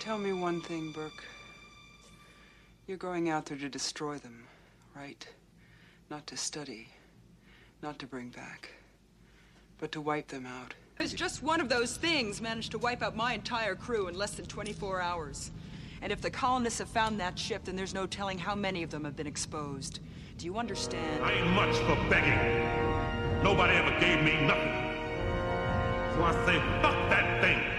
Tell me one thing, Burke. You're going out there to destroy them, right? Not to study, not to bring back, but to wipe them out. Because just one of those things managed to wipe out my entire crew in less than 24 hours. And if the colonists have found that ship, then there's no telling how many of them have been exposed. Do you understand? I ain't much for begging. Nobody ever gave me nothing. So I say, fuck that thing.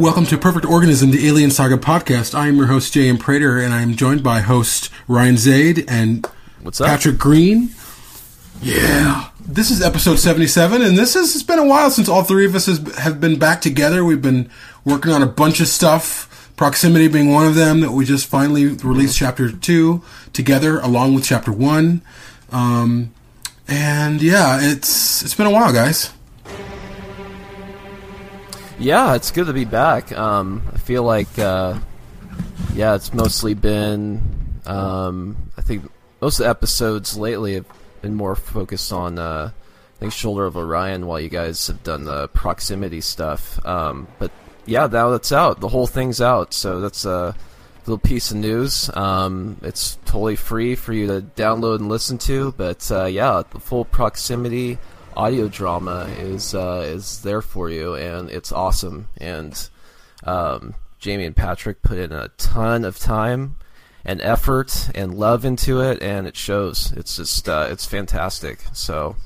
Welcome to Perfect Organism, the Alien Saga podcast. I am your host, J.M. Prater, and I am joined by host Ryan Zaid and What's up? Patrick Green. Yeah. This is episode 77, and this is, it's been a while since all three of us has, have been back together. We've been working on a bunch of stuff, proximity being one of them, that we just finally released chapter two together, along with chapter one. Um, and yeah, it's it's been a while, guys. Yeah, it's good to be back. Um, I feel like, uh, yeah, it's mostly been. Um, I think most of the episodes lately have been more focused on, uh, I think, Shoulder of Orion, while you guys have done the proximity stuff. Um, but yeah, now that's out. The whole thing's out, so that's a little piece of news. Um, it's totally free for you to download and listen to. But uh, yeah, the full proximity audio drama is uh, is there for you, and it's awesome. And um, Jamie and Patrick put in a ton of time and effort and love into it, and it shows. It's just uh, it's fantastic. So.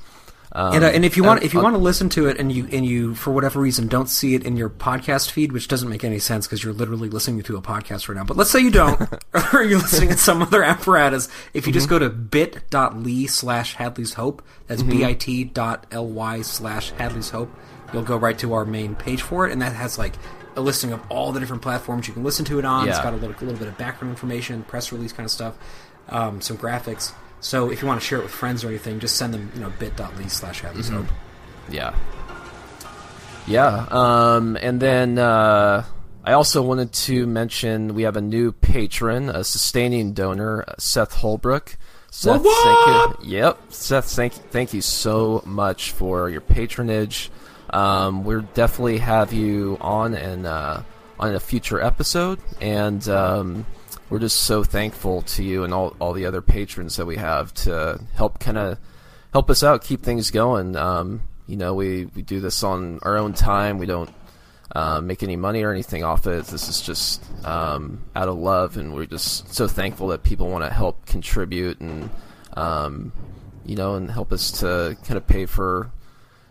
Um, And, uh, and if you want, if you want to listen to it, and you and you for whatever reason don't see it in your podcast feed, which doesn't make any sense because you're literally listening to a podcast right now. But let's say you don't, or you're listening at some other apparatus. If you just Mm-hmm. go to bit.ly slash Hadley's Hope, that's Mm-hmm. bit dot ly slash Hadley's Hope, you'll go right to our main page for it, and that has like a listing of all the different platforms you can listen to it on. It's got a little, a little bit of background information, press release kind of stuff, um, some graphics. So if you want to share it with friends or anything, just send them, you know, bit.ly slash Hadley's Mm-hmm. Hope. Yeah. Yeah. Um, and then uh, I also wanted to mention we have a new patron, a sustaining donor, Seth Holbrook. Seth, What, thank you. Yep, Seth, thank thank you so much for your patronage. Um, we'll definitely have you on and uh, on a future episode, and um, we're just so thankful to you and all all the other patrons that we have to help kind of help us out, keep things going. Um, you know, we, we do this on our own time. We don't uh, make any money or anything off it. This is just um, out of love, and we're just so thankful that people want to help contribute and um, you know and help us to kind of pay for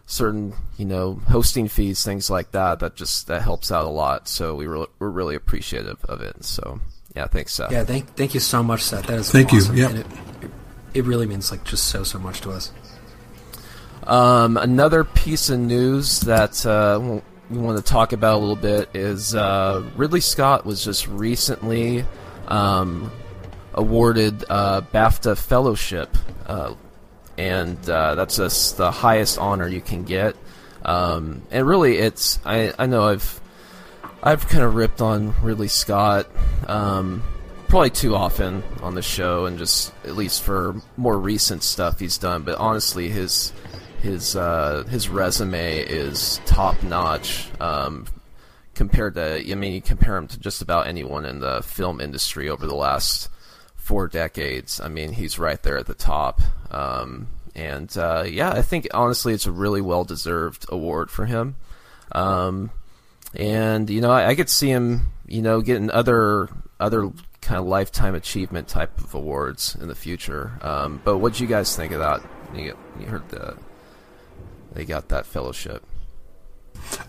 certain you know hosting fees, things like that. That just that helps out a lot. So we re- we're really appreciative of it. So yeah, thanks, Seth. Yeah, thank thank you so much, Seth. That is Thank you, awesome. yep. And it, it really means like just so so much to us. Um, another piece of news that uh, we want to talk about a little bit is uh, Ridley Scott was just recently um, awarded uh, BAFTA Fellowship, uh, and uh, that's just the highest honor you can get. Um, and really, it's I, I know I've I've kind of ripped on Ridley Scott um, probably too often on the show, and just at least for more recent stuff he's done. But honestly, his his uh, his resume is top notch um, compared to. I mean, you compare him to just about anyone in the film industry over the last four decades. I mean, he's right there at the top. Um, and uh, yeah, I think honestly, it's a really well deserved award for him. Um, and you know, I, I could see him, you know, getting other other kind of lifetime achievement type of awards in the future. Um, but what do you guys think of that? You, you heard the they got that fellowship.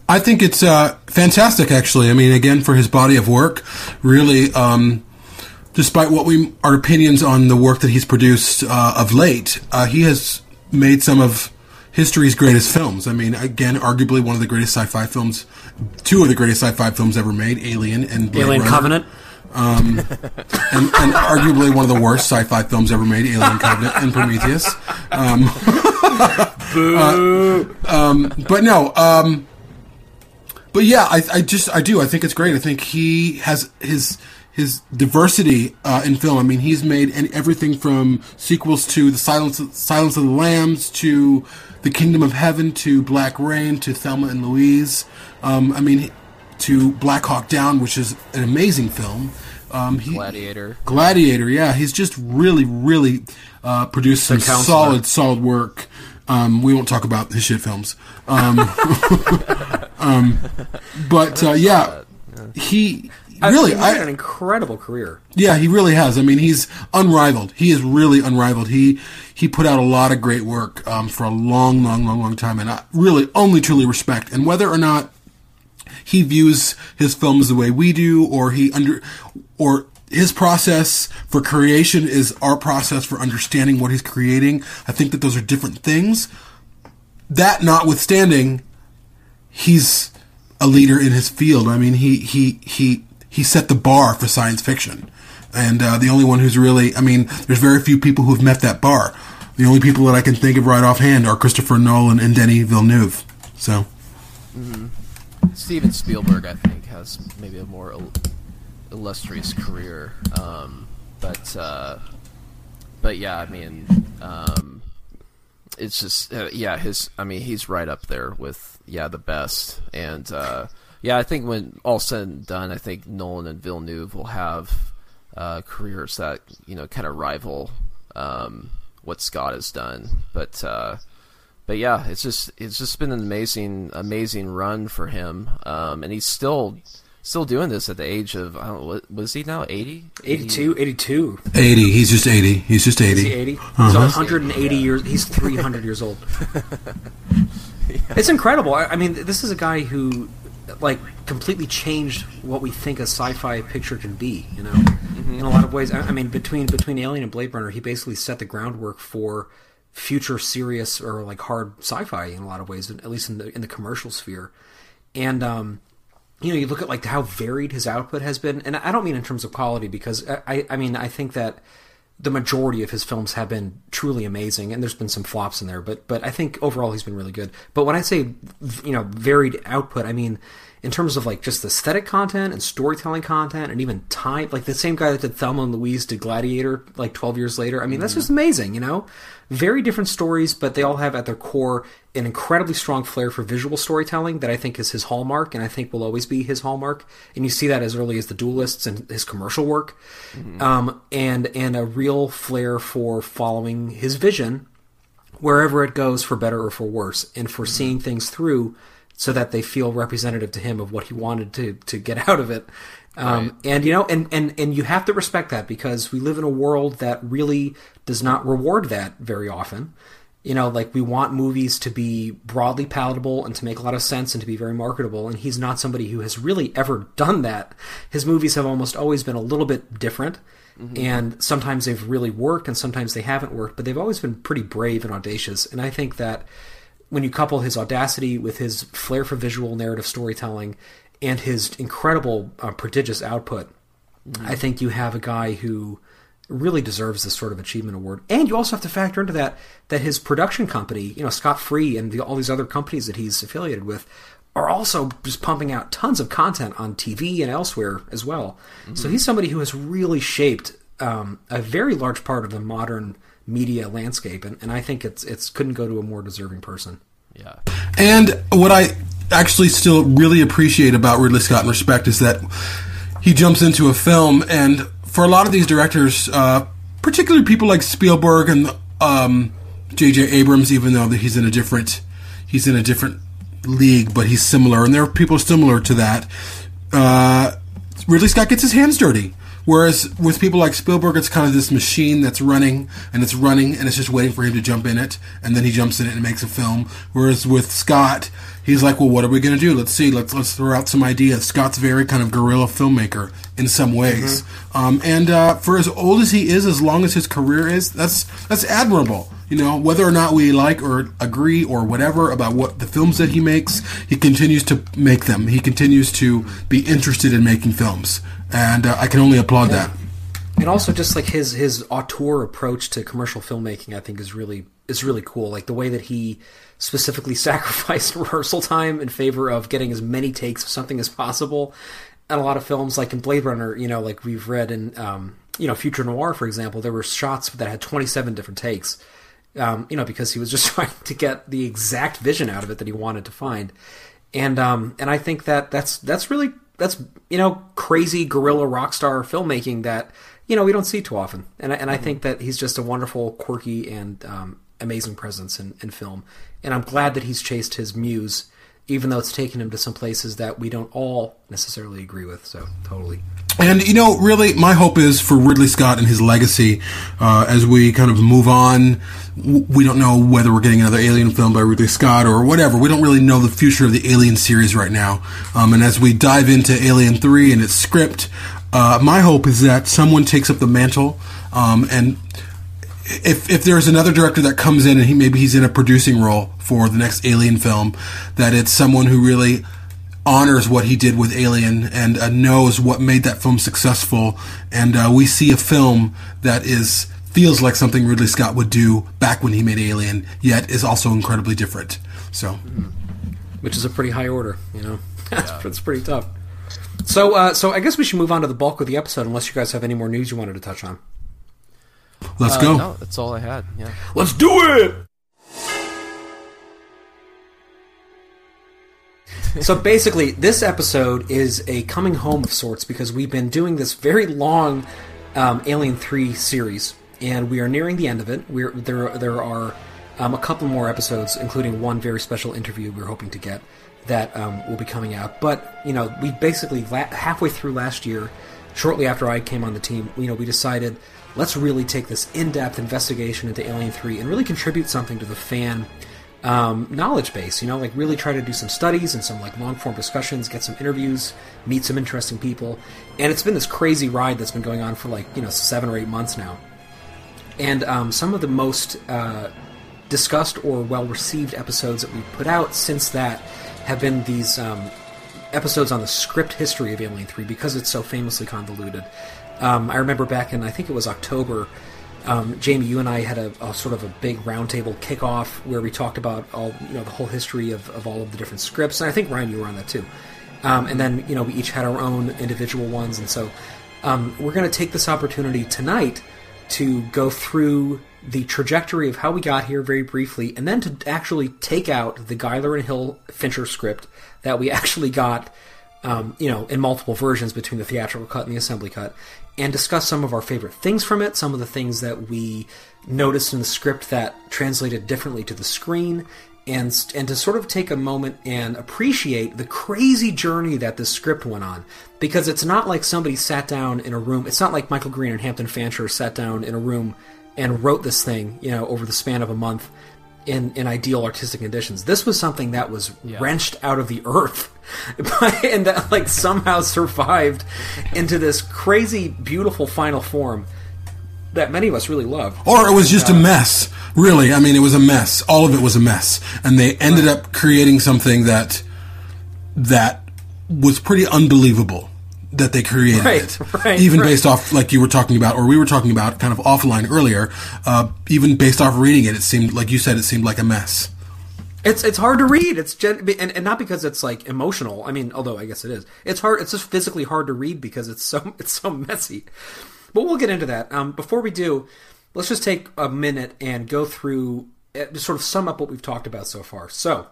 I think it's uh, fantastic, actually. I mean, again, for his body of work, really, um, despite what we our opinions on the work that he's produced uh, of late, uh, he has made some of history's greatest films. I mean, again, arguably one of the greatest sci-fi films, two of the greatest sci-fi films ever made, Alien and Blade Alien Runner. Covenant. and, and arguably one of the worst sci-fi films ever made, Alien Covenant and Prometheus. Um, uh, um, but no, um, but yeah, I, I just I do. I think it's great. I think he has his his diversity uh, in film. I mean, he's made any, everything from sequels to the Silence Silence of the Lambs to the Kingdom of Heaven to Black Rain to Thelma and Louise. Um, I mean, to Black Hawk Down, which is an amazing film. Um, he, Gladiator. Gladiator, yeah, he's just really, really uh, produced some solid, solid work. Um, we won't talk about his shit films, um, um, but uh, yeah, he I- really, he's had an incredible career. yeah, he really has. I mean, he's unrivaled. He is really unrivaled. He he put out a lot of great work um, for a long, long, long, long time, and I really only truly respect. And whether or not he views his films the way we do, or he under, or his process for creation is our process for understanding what he's creating. I think that those are different things. That notwithstanding, he's a leader in his field. I mean, he he he he set the bar for science fiction, and uh, the only one who's really, I mean, there's very few people who've met that bar. The only people that I can think of right offhand are Christopher Nolan and Denis Villeneuve. So, Steven Spielberg, I think, has maybe a more il- illustrious career. Um, but uh, but yeah, I mean, um, it's just uh, yeah, his. I mean, he's right up there with yeah the best. And uh, yeah, I think when all said and done, I think Nolan and Villeneuve will have uh, careers that you know kind of rival um, what Scott has done. But uh, but yeah, it's just it's just been an amazing amazing run for him, um, and he's still still doing this at the age of I don't know, what was he now 80? 82, 82. 80. He's just 80. He's just 80. Is he 80? Uh-huh. He's 180 years. He's 300 yeyears old. It's incredible. I, I mean, this is a guy who, like, completely changed what we think a sci-fi picture can be. You know, in a lot of ways. I, I mean, between between Alien and Blade Runner, he basically set the groundwork for future serious or like hard sci-fi in a lot of ways, at least in the in the commercial sphere. And um, you know, you look at like how varied his output has been, and I don't mean in terms of quality because I, I mean I think that the majority of his films have been truly amazing, and there's been some flops in there, but but I think overall he's been really good. But when I say you know varied output, I mean in terms of like just aesthetic content and storytelling content, and even time. Like the same guy that did Thelma and Louise did Gladiator like 12 years later. I mean that's mm-hmm. just amazing, you know. Very different stories, but they all have at their core an incredibly strong flair for visual storytelling that I think is his hallmark, and I think will always be his hallmark. And you see that as early as the Duelists and his commercial work, um, and and a real flair for following his vision wherever it goes, for better or for worse, and for seeing things through so that they feel representative to him of what he wanted to to get out of it. Um, And you know, and, and and you have to respect that because we live in a world that really does not reward that very often. You know, like we want movies to be broadly palatable and to make a lot of sense and to be very marketable. And he's not somebody who has really ever done that. His movies have almost always been a little bit different. And sometimes they've really worked and sometimes they haven't worked, but they've always been pretty brave and audacious. And I think that when you couple his audacity with his flair for visual narrative storytelling and his incredible uh, prodigious output, I think you have a guy who really deserves this sort of achievement award. And you also have to factor into that that his production company, you know, Scott Free and the, all these other companies that he's affiliated with, are also just pumping out tons of content on TV and elsewhere as well. So he's somebody who has really shaped um, a very large part of the modern media landscape, and, and I think it's it's couldn't go to a more deserving person. Yeah. And what I actually still really appreciate about Ridley Scott and respect is that he jumps into a film, and for a lot of these directors, uh, particularly people like Spielberg and um, J.J. Abrams, even though that he's in a different he's in a different league, but he's similar, and there are people similar to that. Uh, Ridley Scott gets his hands dirty. Whereas with people like Spielberg, it's kind of this machine that's running and it's running and it's just waiting for him to jump in it, and then he jumps in it and makes a film. Whereas with Scott, he's like, "Well, what are we going to do? Let's see. Let's let's throw out some ideas." Scott's very kind of guerrilla filmmaker in some ways, um, and uh, for as old as he is, as long as his career is, that's that's admirable. You know, whether or not we like or agree or whatever about what the films that he makes, he continues to make them. He continues to be interested in making films, and uh, I can only applaud that. And also, just like his his auteur approach to commercial filmmaking, I think is really is really cool. Like the way that he specifically sacrificed rehearsal time in favor of getting as many takes of something as possible. And a lot of films, like in Blade Runner, you know, like we've read in, um, you know, Future Noir, for example, there were shots that had 27 different takes. Um, you know, because he was just trying to get the exact vision out of it that he wanted to find, and um, and I think that that's that's really that's you know crazy guerrilla rock star filmmaking that you know we don't see too often, and and I think that he's just a wonderful, quirky, and um, amazing presence in, in film, and I'm glad that he's chased his muse, even though it's taken him to some places that we don't all necessarily agree with. So totally. And you know, really, my hope is for Ridley Scott and his legacy uh, as we kind of move on. We don't know whether we're getting another Alien film by Ridley Scott or whatever. We don't really know the future of the Alien series right now. Um, and as we dive into Alien Three and its script, uh, my hope is that someone takes up the mantle um, and if if there's another director that comes in and he maybe he's in a producing role for the next Alien film, that it's someone who really honors what he did with Alien and uh, knows what made that film successful, and uh, we see a film that is feels like something Ridley Scott would do back when he made Alien, yet is also incredibly different. So, which is a pretty high order. You know, that's, that's pretty tough. So, uh, so I guess we should move on to the bulk of the episode, unless you guys have any more news you wanted to touch on. Let's Uh, go. No, that's all I had. Yeah. Let's do it. so basically, this episode is a coming home of sorts because we've been doing this very long um, Alien Three series, and we are nearing the end of it. We're there. There are um, a couple more episodes, including one very special interview we're hoping to get that um, will be coming out. But you know, we basically la- halfway through last year, shortly after I came on the team, you know, we decided let's really take this in-depth investigation into Alien Three and really contribute something to the fan um, knowledge base. You know, like really try to do some studies and some like long form discussions, get some interviews, meet some interesting people, and it's been this crazy ride that's been going on for like you know seven or eight months now. And um, some of the most uh, discussed or well received episodes that we've put out since that have been these um, episodes on the script history of Alien 3 because it's so famously convoluted. Um, I remember back in, I think it was October, um, Jamie, you and I had a, a sort of a big roundtable kickoff where we talked about all, you know, the whole history of, of all of the different scripts. And I think, Ryan, you were on that too. Um, and then, you know, we each had our own individual ones. And so um, we're going to take this opportunity tonight to go through the trajectory of how we got here very briefly, and then to actually take out the Giler and Hill Fincher script that we actually got, um, you know, in multiple versions between the theatrical cut and the assembly cut, and discuss some of our favorite things from it, some of the things that we noticed in the script that translated differently to the screen, and and to sort of take a moment and appreciate the crazy journey that this script went on. Because it's not like somebody sat down in a room it's not like Michael Green and Hampton Fancher sat down in a room and wrote this thing you know over the span of a month in in ideal artistic conditions. This was something that was wrenched out of the earth and that like somehow survived into this crazy beautiful final form that many of us really love Or it was just a uh, mess. Really, I mean, it was a mess. All of it was a mess, and they ended up creating something that that was pretty unbelievable that they created Right, right, even right. based off like you were talking about, or we were talking about, kind of offline earlier. Uh, even based off reading it, it seemed like you said it seemed like a mess. It's it's hard to read. It's gen- and, and not because it's like emotional. I mean, although I guess it is. It's hard. It's just physically hard to read because it's so it's so messy. But we'll get into that. Um, before we do, let's just take a minute and go through uh, to sort of sum up what we've talked about so far. So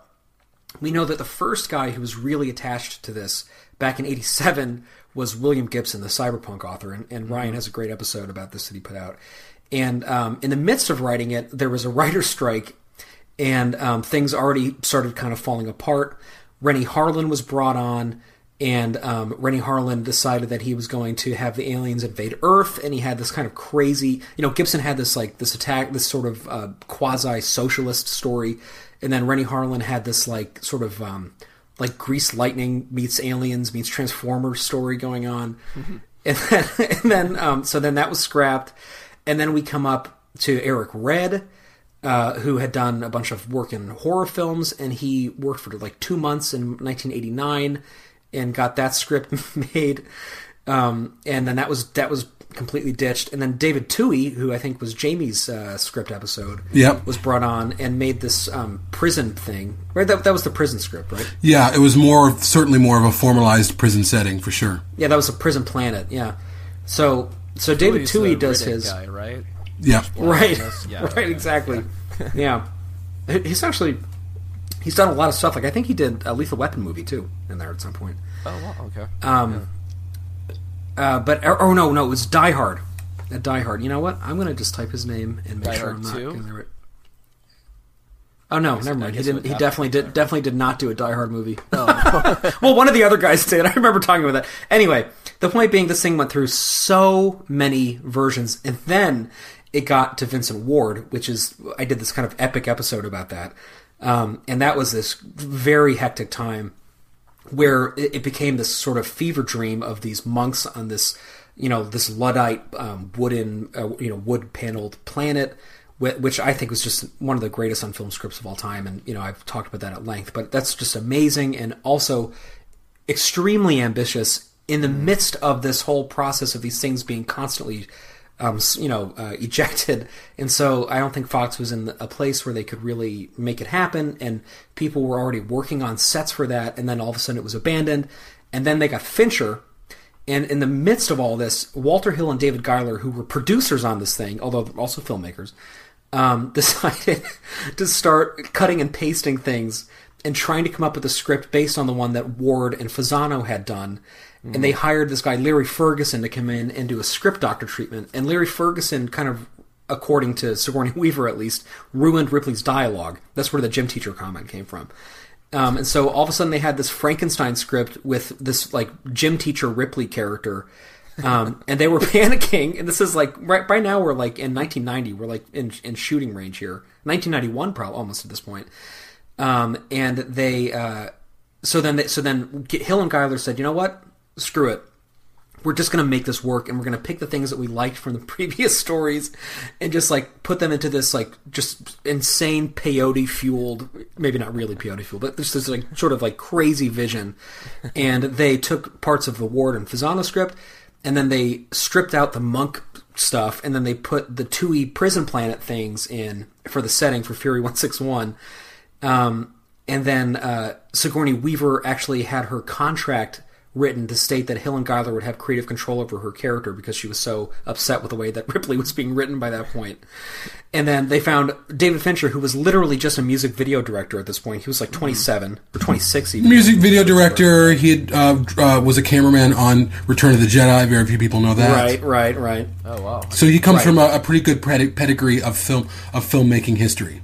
we know that the first guy who was really attached to this back in '87 was William Gibson, the cyberpunk author, and, and Ryan has a great episode about this that he put out. And um, in the midst of writing it, there was a writer's strike, and um, things already started kind of falling apart. Renny Harlin was brought on, and um, Renny Harlin decided that he was going to have the aliens invade Earth, and he had this kind of crazy, you know, Gibson had this like this attack, this sort of uh, quasi socialist story, and then Renny Harlin had this like sort of um, like Grease Lightning meets Aliens meets Transformers story going on, and then and then um, so then that was scrapped, and then we come up to Eric Red uh, who had done a bunch of work in horror films, and he worked for like two months in 1989 and got that script made. Um, and then that was that was completely ditched. And then David Twohy, who I think was Jamie's uh, script episode, Yep. was brought on and made this um, prison thing. Right, that, that was the prison script, right? Yeah, it was more certainly more of a formalized prison setting for sure. Yeah, that was a prison planet. Yeah. So so David Who's Twohy the does his guy, right? Yeah. right, Yeah, right, okay. exactly. yeah, he's actually he's done a lot of stuff. Like I think he did a Lethal Weapon movie too in there at some point. Oh, wow, okay. Um, uh, but oh, oh no, no, it was Die Hard. Uh, Die Hard. You know what? I'm gonna just type his name and make Die sure Hard I'm not. 2? getting the right- Oh no, never mind. He didn't. He definitely did. there. Definitely did not do a Die Hard movie. well, one of the other guys did. I remember talking about that. Anyway, the point being, this thing went through so many versions, and then it got to Vincent Ward, which is I did this kind of epic episode about that, um, and that was this very hectic time where it, it became this sort of fever dream of these monks on this, you know, this luddite um, wooden, uh, you know, wood paneled planet, wh- which I think was just one of the greatest unfilmed scripts of all time. And you know, I've talked about that at length, but that's just amazing and also extremely ambitious in the midst of this whole process of these things being constantly um, you know, uh, ejected. And so I don't think Fox was in a place where they could really make it happen. And people were already working on sets for that. And then all of a sudden it was abandoned. And then they got Fincher. And in the midst of all this, Walter Hill and David Giler, who were producers on this thing, although also filmmakers, um, decided to start cutting and pasting things and trying to come up with a script based on the one that Ward and Fasano had done. And they hired this guy, Larry Ferguson, to come in and do a script doctor treatment. And Larry Ferguson kind of according to Sigourney Weaver at least, ruined Ripley's dialogue. That's where the gym teacher comment came from. Um, and so all of a sudden they had this Frankenstein script with this like gym teacher Ripley character. Um, and they were panicking. And this is like right by now we're like in 1990. We're like in, in shooting range here. 1991 probably almost at this point. Um, and they uh, so then they, so then Hill and Giler said, you know what, screw it. We're just going to make this work and we're going to pick the things that we liked from the previous stories and just like put them into this like just insane peyote fueled maybe not really peyote fueled but this is like sort of like crazy vision. And they took parts of the ward and Fasano script and then they stripped out the monk stuff and then they put the Twohy prison planet things in for the setting for Fury 161 um, and then uh, Sigourney Weaver actually had her contract written to state that Hill and Giler would have creative control over her character because she was so upset with the way that Ripley was being written by that point. And then they found David Fincher, who was literally just a music video director at this point. He was like 27 or 26 even. Music video director. He had, uh, uh, was a cameraman on Return of the Jedi. Very few people know that. Right, right, right. Oh wow. So he comes Right. from a, a pretty good pedigree of film of filmmaking history.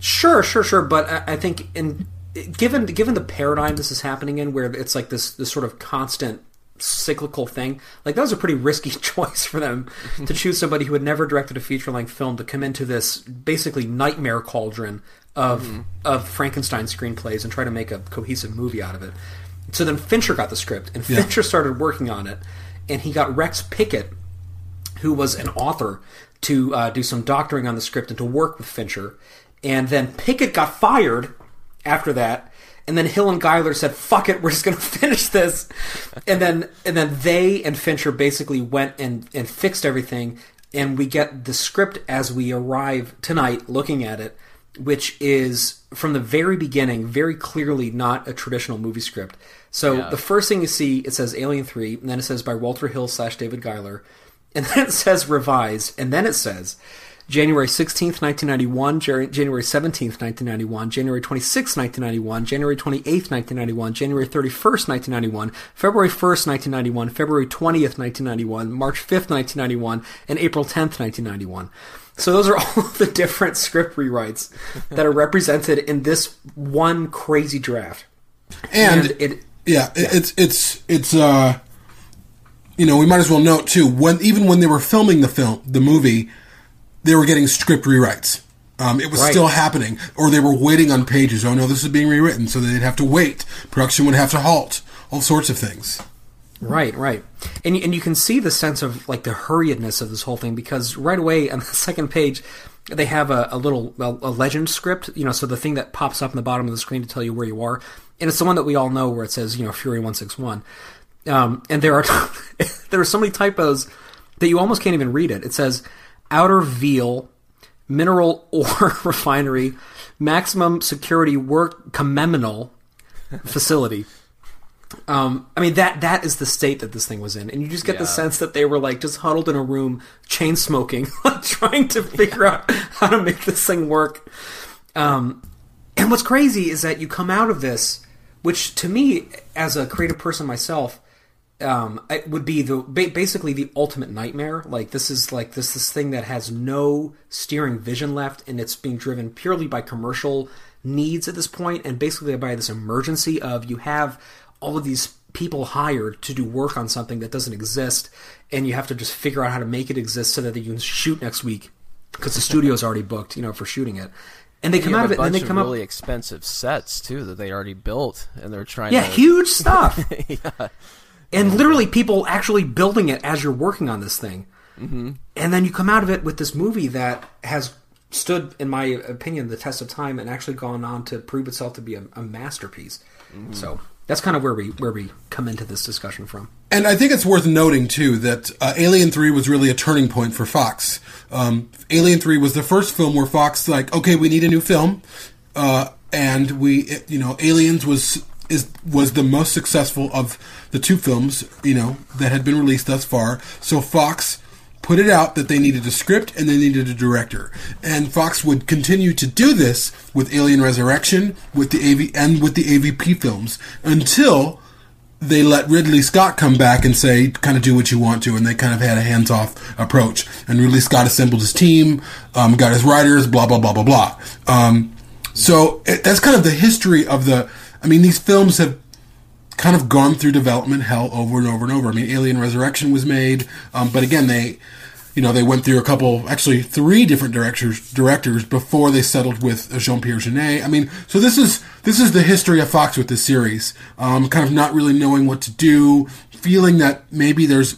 Sure, sure, sure. But I, I think in given given the paradigm this is happening in, where it's like this this sort of constant cyclical thing, like that was a pretty risky choice for them to choose somebody who had never directed a feature length film to come into this basically nightmare cauldron of of Frankenstein screenplays and try to make a cohesive movie out of it. So then Fincher got the script, and Yeah. Fincher started working on it, and he got Rex Pickett, who was an author, to uh, do some doctoring on the script and to work with Fincher. And then Pickett got fired after that. And then Hill and Giler said, "Fuck it, we're just going to finish this." And then and then they and Fincher basically went and and fixed everything. And we get the script as we arrive tonight, looking at it, which is from the very beginning, very clearly not a traditional movie script. So Yeah. the first thing you see, it says Alien Three, and then it says by Walter Hill slash David Giler, and then it says revised, and then it says January 16th, 1991, January 17th, 1991, January 26th, 1991, January 28th, 1991, January 31st, 1991, February 1st, 1991, February 20th, 1991, March 5th, 1991, and April 10th, 1991. So those are all the different script rewrites that are represented in this one crazy draft. And, And it yeah, it it's it's it's uh, you know, we might as well note too when even when they were filming the film, the movie, they were getting script rewrites. Um, it was Right. still happening, or they were waiting on pages. Oh no, this is being rewritten, so they'd have to wait. Production would have to halt. All sorts of things. Right, right, and and you can see the sense of like the hurriedness of this whole thing because right away on the second page they have a, a little a, a legend script, you know, so the thing that pops up in the bottom of the screen to tell you where you are, and it's the one that we all know where it says you know Fury one six one, um, and there are there are so many typos that you almost can't even read it. It says outer veal mineral ore refinery maximum security work commeminal facility. Um, I mean that that is the state that this thing was in, and you just get the sense that they were like just huddled in a room, chain smoking, trying to figure out how to make this thing work. Um, and what's crazy is that you come out of this, which to me, as a creative person myself, um, it would be the basically the ultimate nightmare. Like this is like this this thing that has no steering vision left, and it's being driven purely by commercial needs at this point, and basically by this emergency of you have all of these people hired to do work on something that doesn't exist, and you have to just figure out how to make it exist so that you can shoot next week because the studio's already booked, you know, for shooting it. And they come out of it, and then they come of up really expensive sets too that they already built, and they're trying. Yeah, to, huge stuff. And literally, people actually building it as you're working on this thing. Mm-hmm. And then you come out of it with this movie that has stood, in my opinion, the test of time and actually gone on to prove itself to be a, a masterpiece. So that's kind of where we where we come into this discussion from. And I think it's worth noting too that uh, Alien Three was really a turning point for Fox. Um, Alien Three was the first film where Fox like, okay, we need a new film, uh, and we, it- you know, Aliens was is was the most successful of the two films, you know, that had been released thus far. So Fox put it out that they needed a script and they needed a director. And Fox would continue to do this with Alien Resurrection, with the AV and with the AVP films until they let Ridley Scott come back and say, kind of do what you want to, and they kind of had a hands off approach. And Ridley Scott assembled his team, um, got his writers, blah, blah, blah, blah, blah. Um, so it, that's kind of the history of the. I mean, these films have kind of gone through development hell over and over and over. I mean, Alien Resurrection was made, um, but again, they, you know, they went through a couple, actually three different directors, directors before they settled with Jean Pierre Jeunet. I mean, so this is this is the history of Fox with this series. Um, kind of not really knowing what to do, feeling that maybe there's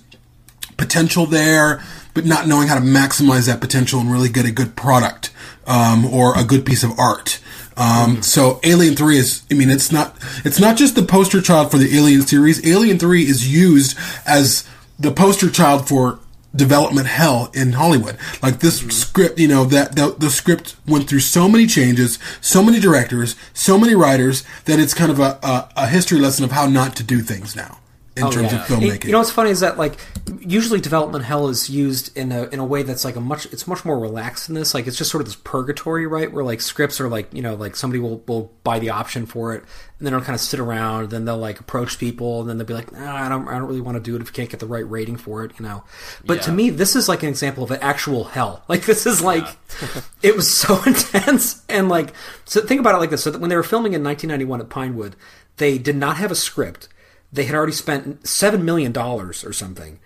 potential there, but not knowing how to maximize that potential and really get a good product um, or a good piece of art. Um, so Alien Three is, I mean, it's not, it's not just the poster child for the Alien series. Alien Three is used as the poster child for development hell in Hollywood. Like this script, you know, that the, the script went through so many changes, so many directors, so many writers that it's kind of a, a, a history lesson of how not to do things now in Oh, terms yeah. of filmmaking. It- you know what's funny is that like usually development hell is used in a in a way that's like a much it's much more relaxed than this. Like it's just sort of this purgatory, right? Where like scripts are like you know like somebody will will buy the option for it and then they'll kind of sit around. Then they'll like approach people and then they'll be like, nah, I don't I don't really want to do it if you can't get the right rating for it, you know. But to me, this is like an example of an actual hell. Like this is like it was so intense and like so think about it like this. So when they were filming in 1991 at Pinewood, they did not have a script they had already spent seven million dollars or something,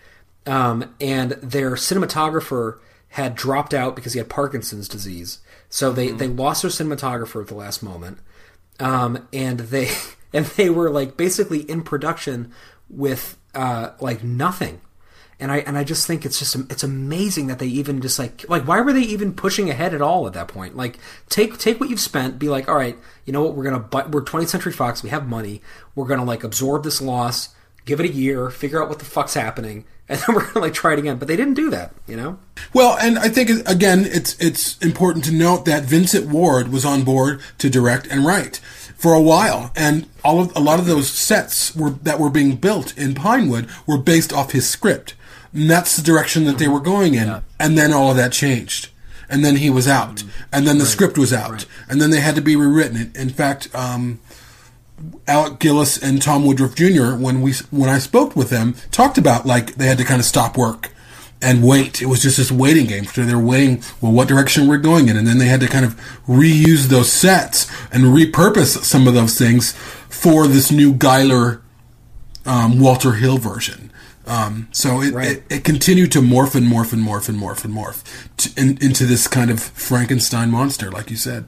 um, and their cinematographer had dropped out because he had Parkinson's disease. So they, they lost their cinematographer at the last moment, um, and they and they were like basically in production with uh, like nothing. And I and I just think it's just it's amazing that they even just like like why were they even pushing ahead at all at that point? Like take take what you've spent, be like, all right, you know what, we're gonna buy, we're 20th Century Fox, we have money, we're gonna like absorb this loss, give it a year, figure out what the fuck's happening, and then we're gonna like try it again. But they didn't do that, you know. Well, and I think again, it's it's important to note that Vincent Ward was on board to direct and write for a while, and all of a lot of those sets were that were being built in Pinewood were based off his script, and that's the direction that they were going in. And then all of that changed, and then he was out, and then the script was out, and then they had to be rewritten. In fact. Um, Alec Gillis and Tom Woodruff Jr. when we when I spoke with them talked about like they had to kind of stop work and wait. It was just this waiting game. So they're waiting. Well, what direction we're going in, and then they had to kind of reuse those sets and repurpose some of those things for this new Giler um, Walter Hill version. Um, so it, Right. it, it continued to morph and morph and morph and morph and morph to, in, into this kind of Frankenstein monster, like you said.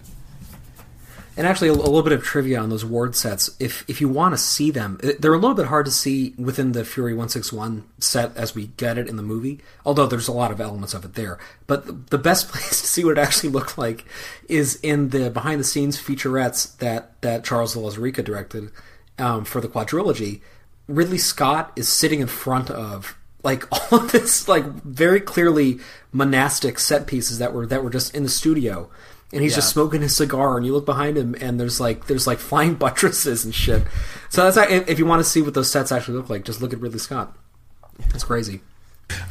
And actually, a, a little bit of trivia on those Ward sets. If if you want to see them, uh, they're a little bit hard to see within the Fury One Six One set as we get it in the movie. Although there's a lot of elements of it there. But the, the best place to see what it actually looked like is in the behind the scenes featurettes that that Charles Lauzirika directed um, for the quadrilogy. Ridley Scott is sitting in front of like all of this like very clearly monastic set pieces that were that were just in the studio. And he's just smoking his cigar and you look behind him and there's like there's like flying buttresses and shit. So that's if if you want to see what those sets actually look like just look at ridley scott. It's crazy.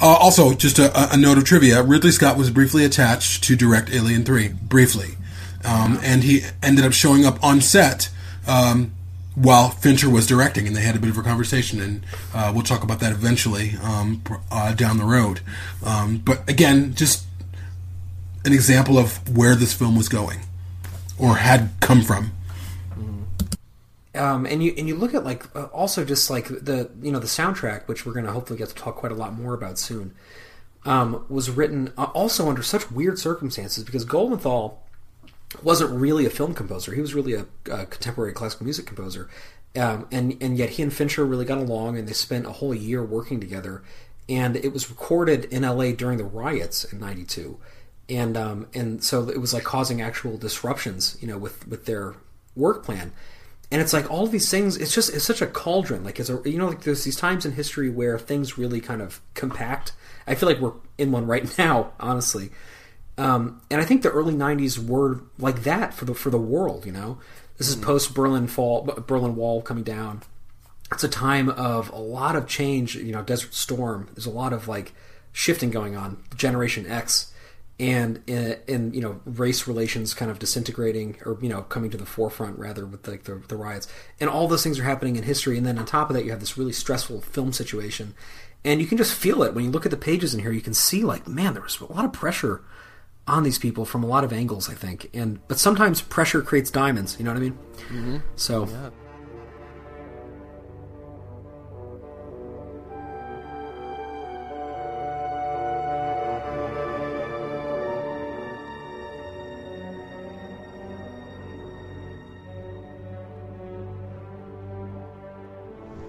Uh, also, just a, a note of trivia: Ridley Scott was briefly attached to direct Alien Three, briefly, um, and he ended up showing up on set um, while Fincher was directing, and they had a bit of a conversation, and uh, we'll talk about that eventually um, uh, down the road. Um, but again, just an example of where this film was going, or had come from. um, and you and you look at like uh, also just like the you know the soundtrack, which we're going to hopefully get to talk quite a lot more about soon, um, was written uh, also under such weird circumstances because Goldenthal wasn't really a film composer; he was really a, a contemporary classical music composer, um, and and yet he and Fincher really got along, and they spent a whole year working together, and it was recorded in L.A. during the riots in '92, and um, and so it was like causing actual disruptions, you know, with with their work plan. And it's like all these things it's just it's such a cauldron. Like it's a you know like there's these times in history where things really kind of compact. I feel like we're in one right now honestly um, and i think the early 90s were like that for the for the world you know? This is post berlin fall berlin wall coming down. It's a time of a lot of change you know desert storm. There's a lot of like shifting going on generation x and in, in you know race relations kind of disintegrating or you know coming to the forefront rather with like the, the riots. And all those things are happening in history. And then on top of that you have this really stressful film situation. And you can just feel it. When you look at the pages in here you can see like man there was a lot of pressure on these people from a lot of angles i think and but sometimes pressure creates diamonds you know what i mean mm-hmm. so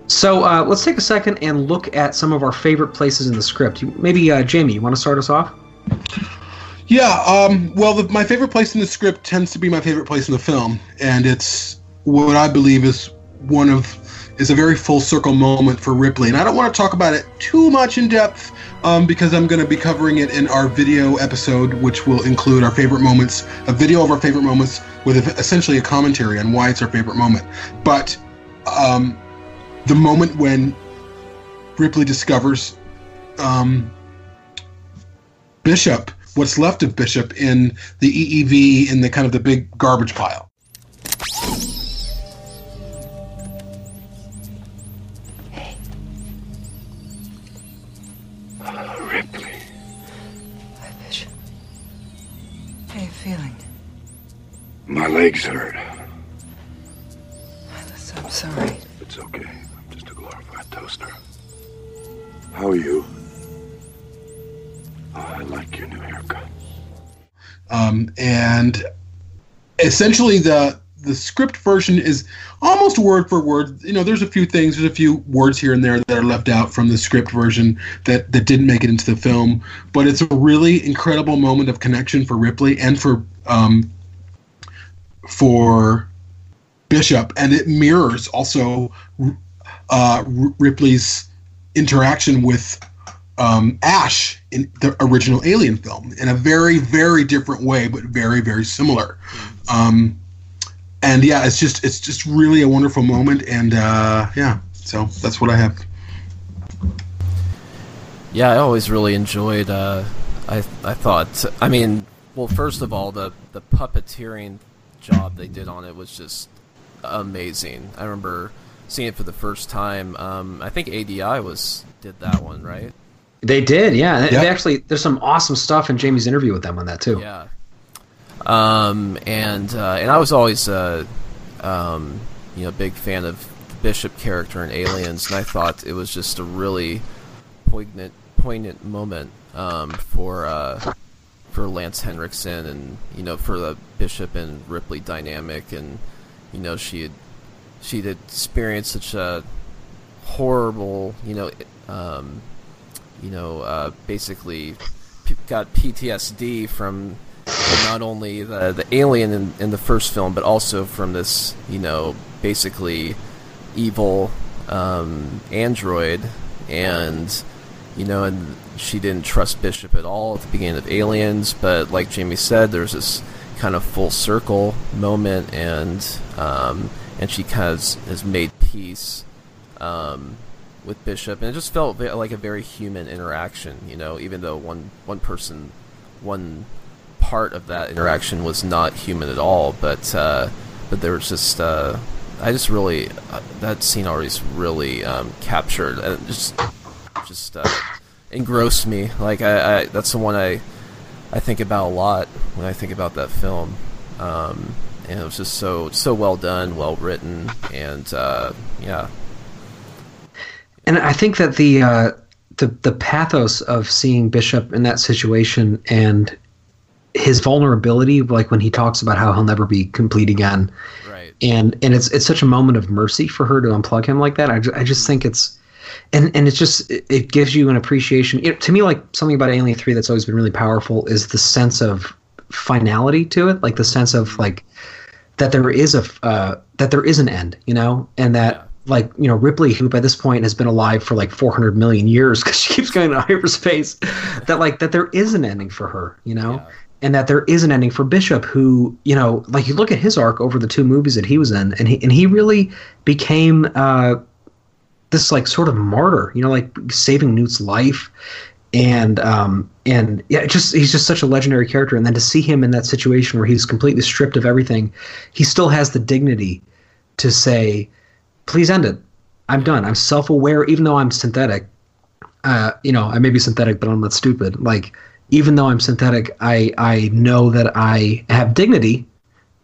So uh, let's take a second and look at some of our favorite places in the script. You, maybe uh, Jamie, you want to start us off? Yeah, um, well, the, my favorite place in the script tends to be my favorite place in the film, and it's what I believe is one of is a very full circle moment for Ripley. And I don't want to talk about it too much in depth um, because I'm going to be covering it in our video episode, which will include our favorite moments, a video of our favorite moments with essentially a commentary on why it's our favorite moment. But um, the moment when Ripley discovers um, Bishop, what's left of Bishop in the EEV in the kind of the big garbage pile. Hey. Ripley. Hi, Bishop. How you feeling? My legs hurt. Listen, I'm sorry. It's okay. I'm just a glorified toaster. How are you? I like your new haircut. Um, and essentially the the script version is almost word for word. You know, there's a few things, there's a few words here and there that are left out from the script version that that didn't make it into the film. But it's a really incredible moment of connection for Ripley and for um, for Bishop, and it mirrors also uh, Ripley's interaction with um, Ash in the original Alien film in a very, very different way, but very, very similar. Um, and yeah, it's just it's just really a wonderful moment, and uh, yeah, so that's what I have. Yeah, I always really enjoyed. Uh, I I thought. I mean, well, first of all, the the puppeteering job they did on it was just amazing. I remember seeing it for the first time. Um, I think ADI was did that one, right? They did, yeah. And Yeah. They actually, there's some awesome stuff in Jamie's interview with them on that too. Yeah. Um, and uh, and I was always uh, um, you know, big fan of the Bishop character in Aliens, and I thought it was just a really poignant poignant moment um, for uh, for Lance Henriksen and you know for the Bishop and Ripley dynamic, and you know she had she had experienced such a horrible you know um, you know uh, basically p- got PTSD from not only the the alien in, in the first film, but also from this you know basically evil um, android, and you know, and she didn't trust Bishop at all at the beginning of Aliens. But like Jamie said, there's this kind of full circle moment, and um, and she kind of has, has made peace um, with Bishop, and it just felt like a very human interaction. You know, even though one one person, one part of that interaction was not human at all, but uh, but there was just uh, I just really uh, that scene always really um, captured and just just uh, engrossed me. Like I, I that's the one I I think about a lot when I think about that film. Um, and it was just so so well done, well written, and uh, yeah, And I think that the uh, the the pathos of seeing Bishop in that situation and his vulnerability, like when he talks about how he'll never be complete again, right. and and it's it's such a moment of mercy for her to unplug him like that. I, I just think it's and and it's just it, it gives you an appreciation. You know, to me, like something about Alien Three that's always been really powerful is the sense of finality to it, like the sense of like that there is a uh, that there is an end, you know, and that. Like you know Ripley, who by this point has been alive for like 400 million years because she keeps going to hyperspace, that like that there is an ending for her, you know, Yeah. and that there is an ending for Bishop, who you know, like you look at his arc over the two movies that he was in, and he and he really became uh, this like sort of martyr, you know, like saving Newt's life, and um, and yeah, it just he's just such a legendary character, and then to see him in that situation where he's completely stripped of everything, he still has the dignity to say, "Please end it. I'm done. I'm self-aware, even though I'm synthetic." uh, you know, I may be synthetic, but I'm not stupid. Like, even though I'm synthetic, I I know that I have dignity,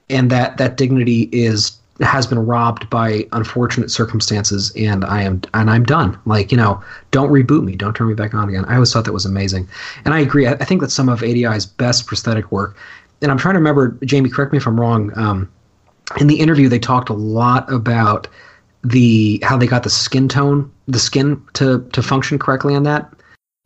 and that that dignity is has been robbed by unfortunate circumstances, and I am and I'm done. Like, you know, don't reboot me, don't turn me back on again. I always thought that was amazing, and I agree. I, think that some of ADI's best prosthetic work, and I'm trying to remember. Jamie, correct me if I'm wrong. Um, in the interview, they talked a lot about the how they got the skin tone, the skin to to function correctly on that.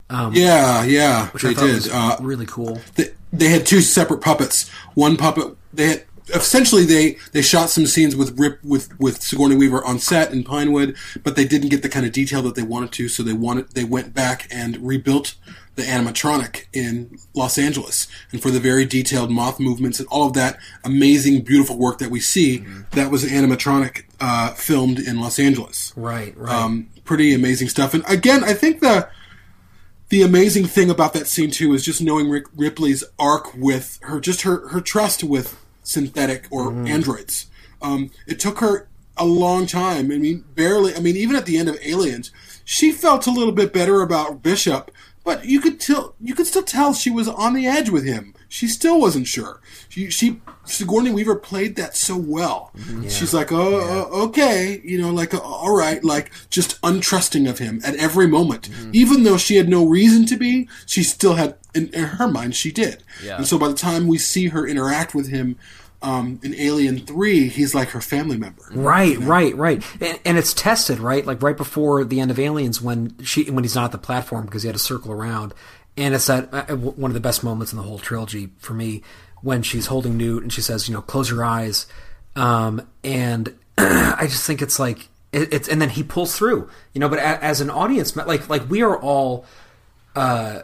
Um, Yeah, yeah, which they I thought did. was Uh, really cool. they, they had two separate puppets. One puppet they had essentially they they shot some scenes with Rip with with Sigourney Weaver on set in Pinewood, but they didn't get the kind of detail that they wanted to, so they wanted they went back and rebuilt the animatronic in Los Angeles, and for the very detailed moth movements and all of that amazing, beautiful work that we see, that was animatronic uh, filmed in Los Angeles. Right, right. Um, pretty amazing stuff. And again, I think the the amazing thing about that scene too is just knowing Rick Ripley's arc with her, just her her trust with synthetic or androids. Um, it took her a long time. I mean, barely. I mean, even at the end of Aliens, she felt a little bit better about Bishop, but you could tell you could still tell she was on the edge with him. She still wasn't sure. She, she Sigourney Weaver played that so well. She's like, oh, uh, okay, you know, like, uh, all right, like just untrusting of him at every moment, even though she had no reason to be. She still had, in, in her mind, she did. Yeah. And so by the time we see her interact with him um, in Alien Three, he's like her family member. Right, right, right, and, and it's tested, right? Like right before the end of Aliens, when she when he's not at the platform because he had to circle around, and it's that uh, one of the best moments in the whole trilogy for me when she's holding Newt and she says, you know, close your eyes, um, and I just think it's like it, it's, and then he pulls through, you know. But a, as an audience, like like we are all uh,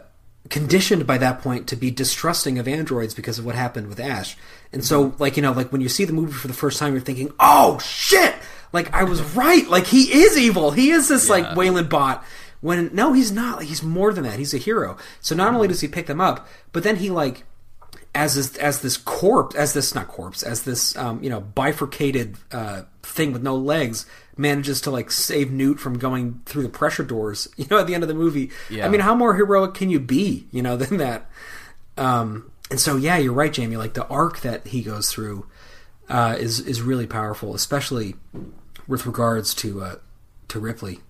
conditioned by that point to be distrusting of androids because of what happened with Ash. And so, mm-hmm. like, you know, like when you see the movie for the first time, you're thinking, oh, shit! Like, I was right. Like, he is evil. He is this, like, Weyland bot. When, no, he's not. Like, he's more than that. He's a hero. So not only mm-hmm. does he pick them up, but then he, like, as this as this corpse as this not corpse as this um, you know bifurcated uh, thing with no legs manages to like save Newt from going through the pressure doors you know at the end of the movie Yeah. I mean how more heroic can you be you know than that um, and so yeah you're right Jamie like the arc that he goes through uh, is is really powerful especially with regards to uh, to Ripley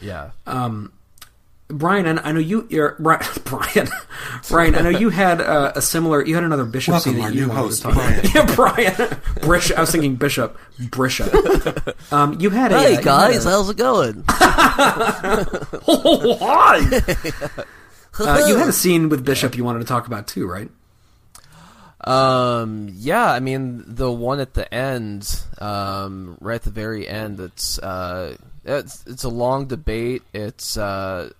Yeah. Brian, I I know you. You're, Brian, Brian, Brian. I know you had uh, a similar. You had another bishop Welcome, scene that you new wanted host, to talk Brian. about. yeah, Brian. Brish. I was thinking bishop. Brisha. Um, you had a. uh, Hey you guys, a- how's it going? oh, hi. uh, you had a scene with Bishop you wanted to talk about too, right? Um, yeah, I mean the one at the end, um, right at the very end. It's uh, it's it's a long debate. It's uh,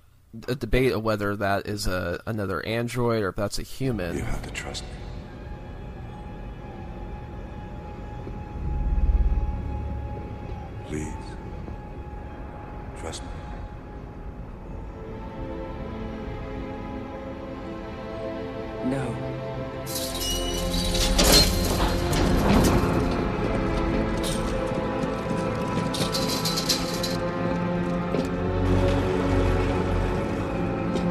a debate of whether that is a another android or if that's a human. You have to trust me. Please. Trust me. No.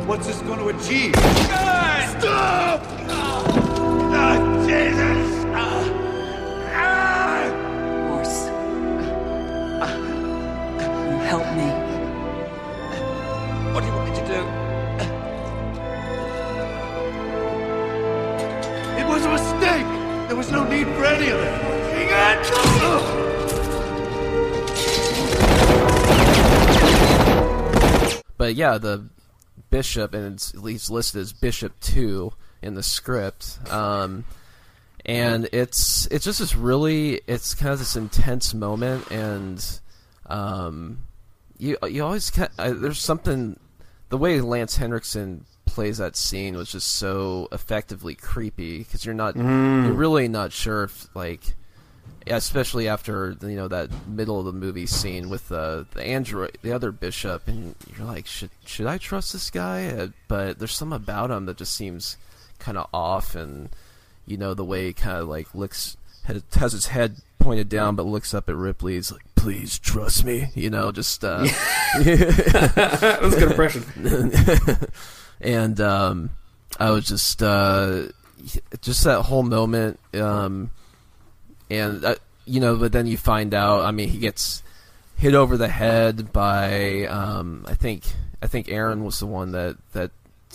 What's this going to achieve? Stop! Ah, Jesus! Ah! Ah! Morse. You help me. What do you want me to do? It was a mistake! There was no need for any of it! Hang on! But yeah, the bishop, and it's at least listed as Bishop Two in the script. Um, and it's it's just this really it's kind of this intense moment, and um, you you always kind uh, there's something the way Lance Henriksen plays that scene was just so effectively creepy because you're not you're really not sure if like especially after you know that middle of the movie scene with the the android, the other bishop, and you're like, should should I trust this guy? Uh, but there's something about him that just seems kind of off, and you know the way he kind of like looks has, his head pointed down, but looks up at Ripley. He's like, please trust me, you know, just uh, that was a good impression. and um, I was just uh, just that whole moment, um, and uh, you know, but then you find out. I mean, he gets hit over the head by um, I think I think Aaron was the one that that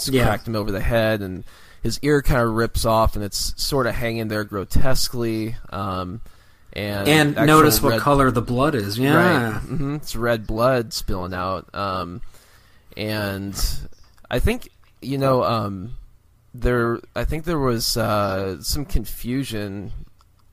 Yeah. cracked him over the head, and his ear kind of rips off, and it's sort of hanging there grotesquely. Um, and And notice what red- color the blood is. Yeah. Right. hmm It's red blood spilling out. Um, and I think you know um, there. I think there was uh, some confusion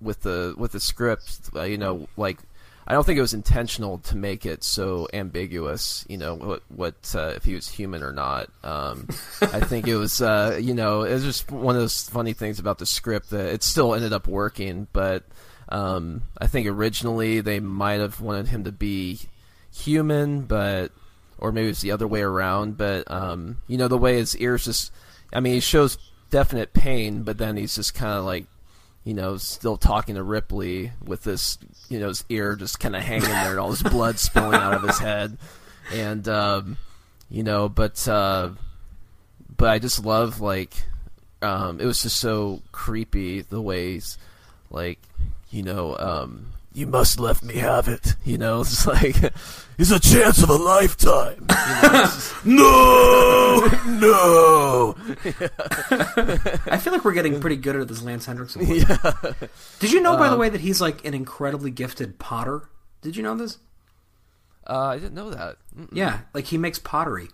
with the with the script. Uh, you know, like I don't think it was intentional to make it so ambiguous. You know, what what uh, if he was human or not? Um, I think it was. Uh, you know, it was just one of those funny things about the script that it still ended up working, but. Um, I think originally they might have wanted him to be human, but or maybe it's the other way around. But um, you know, the way his ears just, I mean, he shows definite pain, but then he's just kind of like, you know, still talking to Ripley with this, you know, his ear just kind of hanging there and all this blood spilling out of his head, and um, you know, but uh, but I just love like, um, it was just so creepy the ways, like, you know, um, you must let me have it. You know, it's like it's a chance of a lifetime. You know, just- no, no. I feel like we're getting pretty good at this Lance Henriksen. work. Did you know, by the Um, way, that he's like an incredibly gifted potter? Did you know this? Uh, I didn't know that. Mm. Yeah, like he makes pottery,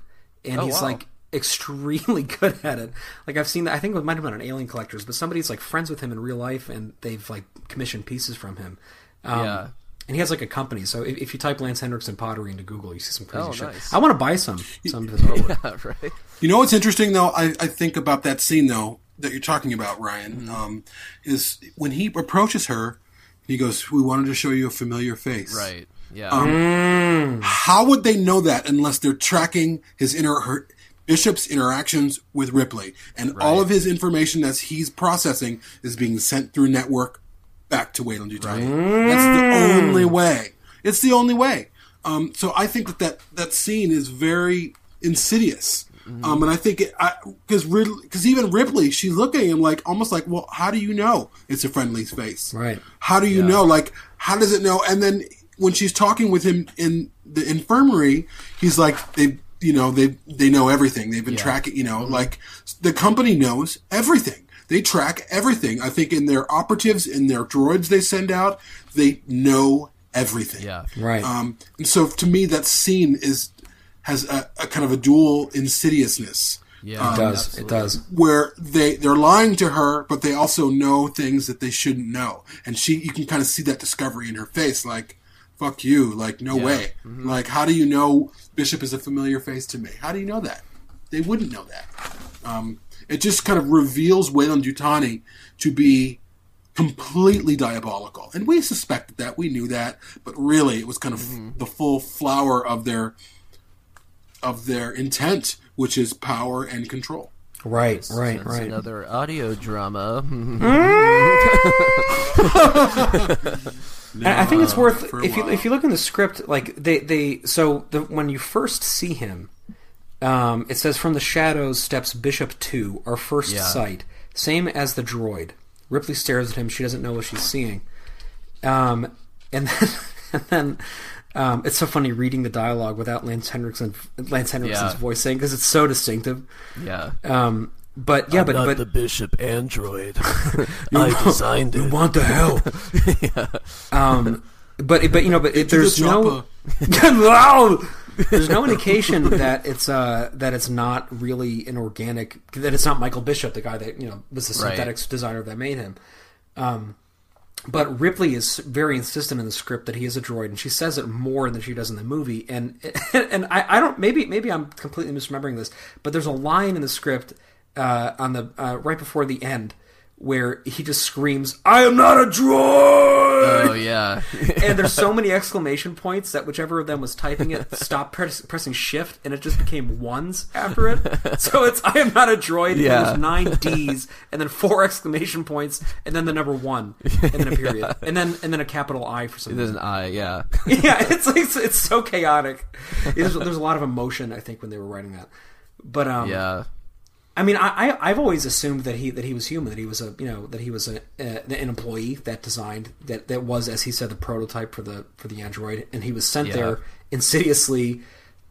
and Oh, he's wow. like extremely good at it. Like I've seen that. I think it might have been on Alien Collectors, but somebody's like friends with him in real life, and they've like commissioned pieces from him. Um, Yeah. And he has like a company. So if, if you type Lance Henriksen pottery into Google, you see some crazy Oh, shit. nice. I want to buy some some of his artwork. Yeah, right. You know what's interesting though? I, I think about that scene though that you're talking about, Ryan. Mm-hmm. Um, is when he approaches her, he goes, "We wanted to show you a familiar face." Right. Yeah. Um, How would they know that unless they're tracking his inner her, Bishop's interactions with Ripley and all of his information that he's processing is being sent through network back to Weyland-Yutani. That's the only way. It's the only way. Um, so I think that that, that scene is very insidious. Um, and I think it, because because even Ripley, she's looking at him like almost like, well, how do you know it's a friendly's face? Right. How do you know? Like, how does it know? And then when she's talking with him in the infirmary, he's like, they, you know, they they know everything. They've been tracking, you know, like the company knows everything. They track everything. I think in their operatives, in their droids they send out, they know everything. Yeah. Right. Um, and so to me, that scene is has a, a kind of a dual insidiousness. Yeah, It does. absolutely. It does. where they they're lying to her, but they also know things that they shouldn't know, and she you can kind of see that discovery in her face, like "fuck you," like no way, like how do you know Bishop is a familiar face to me? How do you know that? They wouldn't know that. Um, it just kind of reveals Weyland-Yutani to be completely diabolical, and we suspected that, we knew that, but really it was kind of mm-hmm. the full flower of their of their intent, which is power and control. Right, right, It's right. Another audio drama. Mm-hmm. I I think it's worth if you if you look in the script, like they they so the, when you first see him, um, it says from the shadows steps Bishop Two, our first Yeah. sight, same as the droid. Ripley stares at him. She doesn't know what she's seeing, um, and then and then. Um, it's so funny reading the dialogue without Lance Henriksen, Lance Henriksen's Yeah. voice saying because it's so distinctive. yeah. Um, but yeah, but but the bishop android. I designed we want the help. Um, but but you know, but it, to the there's no Wow! There's no indication that it's uh that it's not really an organic that it's not Michael Bishop, the guy that you know was the Right. synthetics designer that made him. Um, but Ripley is very insistent in the script that he is a droid, and she says it more than she does in the movie. And and I, I don't maybe maybe I'm completely misremembering this, but there's a line in the script uh, on the uh, right before the end where he just screams, "I am not a droid!" Oh yeah. and there's so many exclamation points that whichever of them was typing it stopped press, pressing shift and it just became ones after it. So it's I am not a droid. And Yeah. there's nine D's and then four exclamation points and then the number one and then a period and then and then a capital I for some There's reason. an I, Yeah. yeah, it's like it's, it's so chaotic. There's, there's a lot of emotion I think when they were writing that. But um, Yeah. I mean, I, I I've always assumed that he that he was human, that he was a you know that he was a, a, an employee that designed that that was as he said the prototype for the for the android, and he was sent Yeah. there insidiously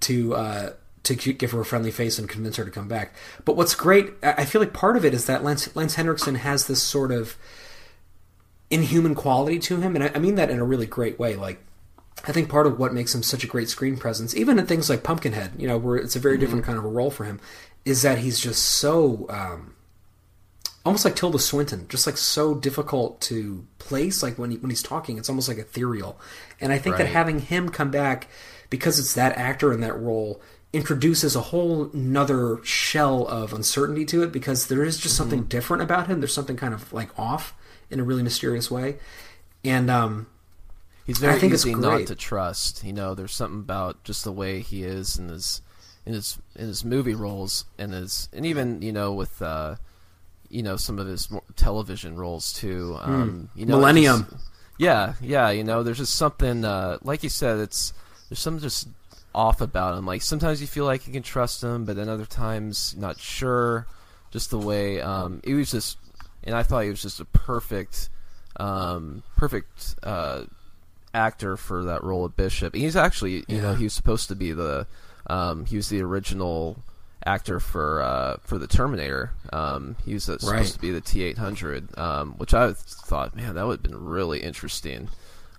to uh, to give her a friendly face and convince her to come back. But what's great, I feel like part of it is that Lance Lance Henriksen has this sort of inhuman quality to him, and I, I mean that in a really great way. Like I think part of what makes him such a great screen presence, even in things like Pumpkinhead, you know, where it's a very different kind of a role for him, is that he's just so um, almost like Tilda Swinton, just like so difficult to place. Like when he, when he's talking, it's almost like ethereal. And I think that having him come back because it's that actor in that role introduces a whole nother shell of uncertainty to it because there is just something different about him. There's something kind of like off in a really mysterious way. And um, He's very I think it's easy not to trust. You know, there's something about just the way he is and his in his in his movie roles and his and even you know with uh, you know some of his television roles too. Um, you know, Hmm. Millennium. just- yeah, yeah. You know, there's just something uh, like you said. It's there's something just off about him. Like sometimes you feel like you can trust him, but then other times not sure. Just the way um, he was just, and I thought he was just a perfect, um, perfect uh, actor for that role of Bishop. He's actually, you know, he was supposed to be the, um, he was the original actor for uh, for the Terminator. Um, he was uh, supposed Right. to be the T eight hundred, um, which I thought, man, that would have been really interesting.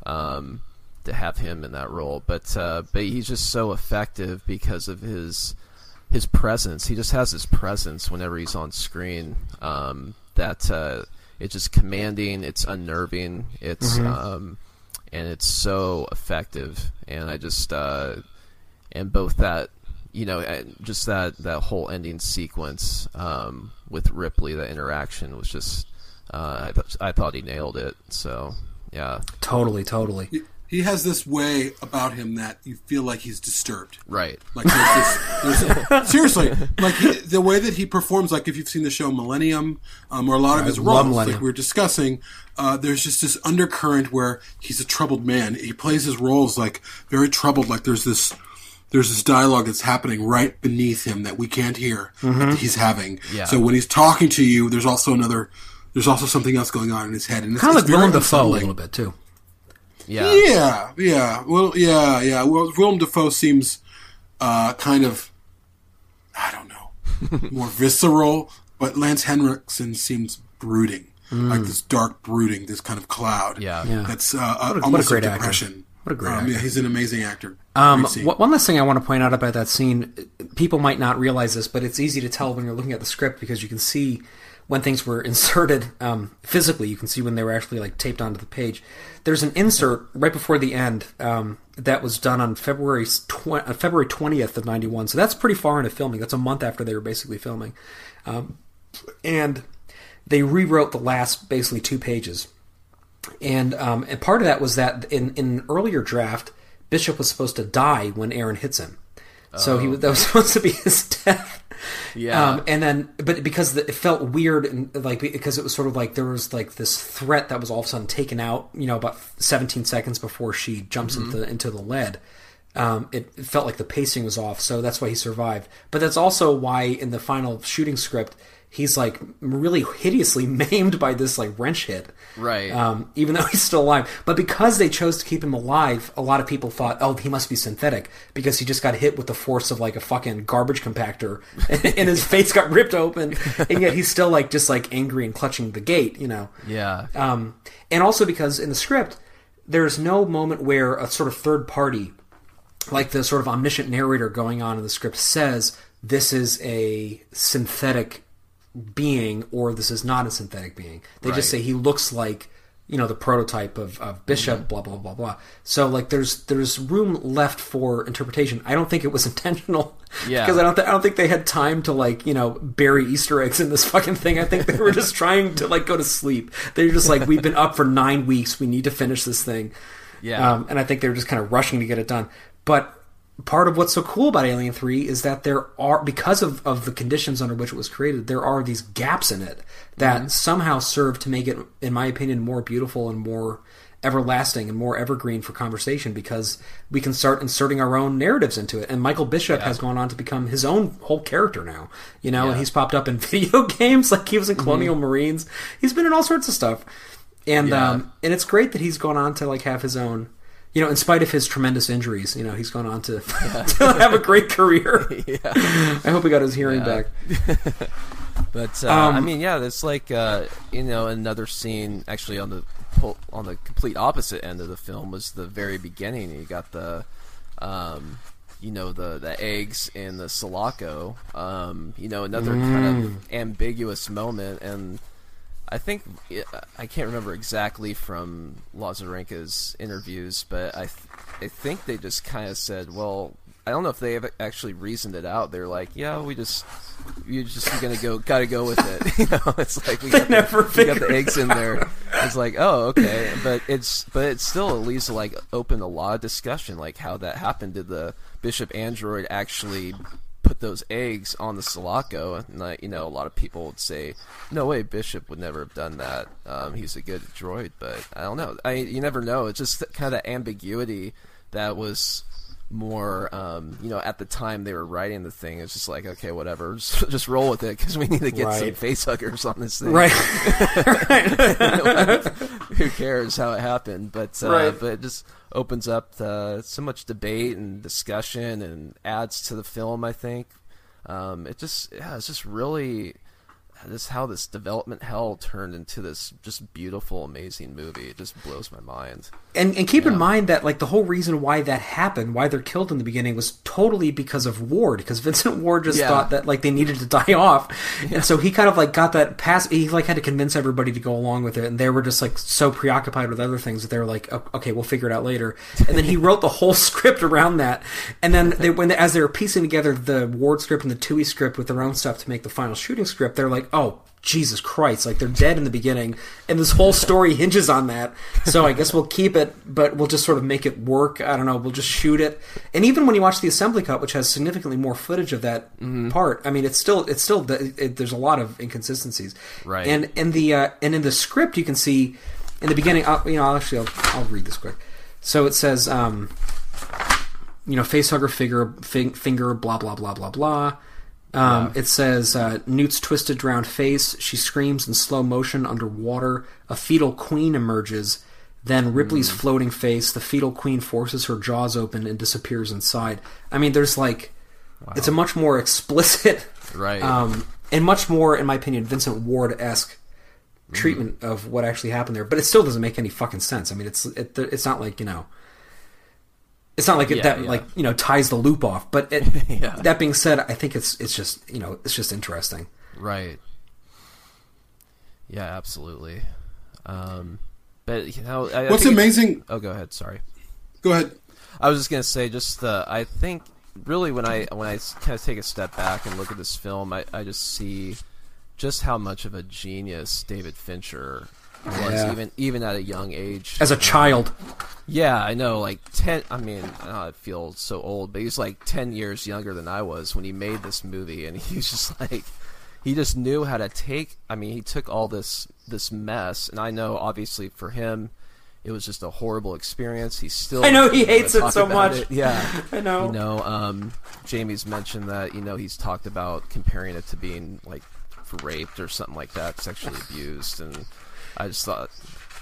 Um, to have him in that role, but uh, but he's just so effective because of his his presence. He just has his presence whenever he's on screen. Um, that uh, it's just commanding. It's unnerving. It's um, and it's so effective. And I just uh, and both that you know and just that that whole ending sequence um, with Ripley, that interaction was just uh, I, th- I thought he nailed it. So yeah, totally, totally. He has this way about him that you feel like he's disturbed. right. Like there's this, there's a, seriously, like he, the way that he performs, like if you've seen the show Millennium, um, or a lot of his love roles, Millennium. like we were discussing, uh, there's just this undercurrent where he's a troubled man. He plays his roles like very troubled. Like there's this, there's this dialogue that's happening right beneath him that we can't hear that he's having. Yeah. So when he's talking to you, there's also another, there's also something else going on in his head, and it's, Kind of like very Willem Dafoe a little bit too. Yeah. Yeah, yeah. Well, yeah, yeah. Well, Willem Dafoe seems uh, kind of, I don't know, more visceral, but Lance Henriksen seems brooding, like this dark brooding, this kind of cloud. Yeah. Yeah. That's uh, uh, What a- what a great a actor. What a great Um, yeah, he's an amazing actor. Um, one last thing I want to point out about that scene, people might not realize this, but it's easy to tell when you're looking at the script because you can see when things were inserted um, physically. You can see when they were actually like taped onto the page. There's an insert right before the end um, that was done on February tw- uh, February 20th of '91. So that's pretty far into filming. That's a month after they were basically filming, um, and they rewrote the last basically two pages and um, and part of that was that in in an earlier draft, Bishop was supposed to die when Aaron hits him, so he was that was supposed to be his death. Yeah. Um, and then, but because the, it felt weird and like because it was sort of like there was like this threat that was all of a sudden taken out, you know, about 17 seconds before she jumps into into the lead. Um, it, it felt like the pacing was off, so that's why he survived. But that's also why in the final shooting script, he's like really hideously maimed by this like wrench hit Right. um, even though he's still alive. But because they chose to keep him alive, a lot of people thought, oh, he must be synthetic because he just got hit with the force of like a fucking garbage compactor, and his face got ripped open, and yet he's still like just like angry and clutching the gate, you know. yeah. Um, and also because in the script, there's no moment where a sort of third party, like the sort of omniscient narrator going on in the script, says this is a synthetic being or this is not a synthetic being. They just say he looks like you know the prototype of, of Bishop. Blah blah blah blah. So like there's there's room left for interpretation. I don't think it was intentional. Yeah. Because I don't th- I don't think they had time to like you know bury Easter eggs in this fucking thing. I think they were just trying to like go to sleep. They're just like we've been up for nine weeks. We need to finish this thing. Yeah. Um, and I think they were just kind of rushing to get it done. But part of what's so cool about Alien 3 is that there are, because of, of the conditions under which it was created, there are these gaps in it that somehow serve to make it, in my opinion, more beautiful and more everlasting and more evergreen for conversation because we can start inserting our own narratives into it. And Michael Bishop has gone on to become his own whole character now, you know, and he's popped up in video games like he was in Colonial Marines. He's been in all sorts of stuff. And Yeah. um, and it's great that he's gone on to like have his own you know, in spite of his tremendous injuries, you know, he's gone on to, to have a great career. I hope he got his hearing Yeah. back. But uh, Um, I mean, yeah, it's like uh, you know another scene actually on the on the complete opposite end of the film was the very beginning. You got the um, you know the the eggs in the Sulaco. Um, you know another kind Mm. of ambiguous moment, and I think I can't remember exactly from Lauzirika's interviews, but I th- I think they just kind of said, well. I don't know if they have actually reasoned it out. They're like, yeah, we just, you just gonna go, gotta go with it. You know, it's like we got, never the, we got the eggs in there. It's like, oh, okay, but it's, but it still at least like opened a lot of discussion, like how that happened. Did the Bishop android actually put those eggs on the Sulaco? And you know, a lot of people would say, no way, Bishop would never have done that. Um, he's a good droid, but I don't know. I you never know. It's just kind of ambiguity that was more um, you know at the time they were writing the thing it's just like okay whatever just, just roll with it because we need to get some face huggers on this thing Right. who cares how it happened but uh, Right. but it just opens up uh, so much debate and discussion and adds to the film i think um, it just yeah it's just really this how this development hell turned into this just beautiful amazing movie it just blows my mind and and keep in mind that like the whole reason why that happened, why they're killed in the beginning, was totally because of Ward. Because Vincent Ward just Yeah. thought that like they needed to die off, and so he kind of like got that pass. He like had to convince everybody to go along with it, and they were just like so preoccupied with other things that they were like, okay, we'll figure it out later. And then he wrote the whole script around that. And then they, when as they were piecing together the Ward script and the Twohy script with their own stuff to make the final shooting script, they're like, oh. Jesus Christ, like they're dead in the beginning, and this whole story hinges on that. So I guess we'll keep it, but we'll just sort of make it work. I don't know, we'll just shoot it. And even when you watch the assembly cut, which has significantly more footage of that part, I mean, it's still, it's still, it, there's a lot of inconsistencies. Right. And in the, uh, and in the script, you can see in the beginning, I'll, you know, actually, I'll, I'll read this quick. So it says, um, you know, facehugger figure, fing, finger, blah, blah, blah, blah, blah. Um, It says uh, Newt's twisted, drowned face. She screams in slow motion underwater. A fetal queen emerges. Then Ripley's floating face. The fetal queen forces her jaws open and disappears inside. I mean, there's like, it's a much more explicit, Right. Um, and much more, in my opinion, Vincent Ward esque treatment of what actually happened there. But it still doesn't make any fucking sense. I mean, it's it, it's not like you know It's not like it, Yeah, that yeah. like you know ties the loop off. But it, Yeah. that being said, I think it's it's just you know it's just interesting. Right. Yeah, absolutely. Um, but you know, I, I What's think it- amazing? oh, go ahead. Sorry. Go ahead. I was just gonna say, just the I think really when I when I kind of take a step back and look at this film, I, I just see just how much of a genius David Fincher was, Yeah. even even at a young age. As a child, Yeah, I know. Like ten. I mean, I feel so old, but he's like ten years younger than I was when he made this movie, and he was just like, he just knew how to take. I mean, he took all this this mess, and I know obviously for him, it was just a horrible experience. He still. I know he hates it so much. it. Yeah, I know. You know, um, Jamie's mentioned that you know he's talked about comparing it to being like raped or something like that, sexually abused, and I just thought,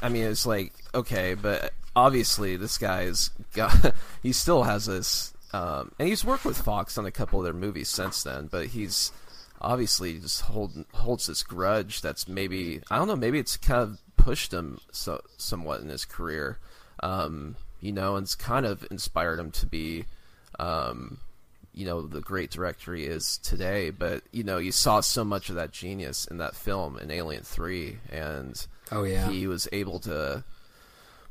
I mean, it's like okay, but obviously this guy's got, he still has this, um, and he's worked with Fox on a couple of their movies since then, but he's obviously just hold, holds this grudge that's maybe I don't know, maybe it's kind of pushed him so somewhat in his career, um, you know, and it's kind of inspired him to be. Um, you know the great director he is today but you know you saw so much of that genius in that film in alien 3 and Oh, yeah. he was able to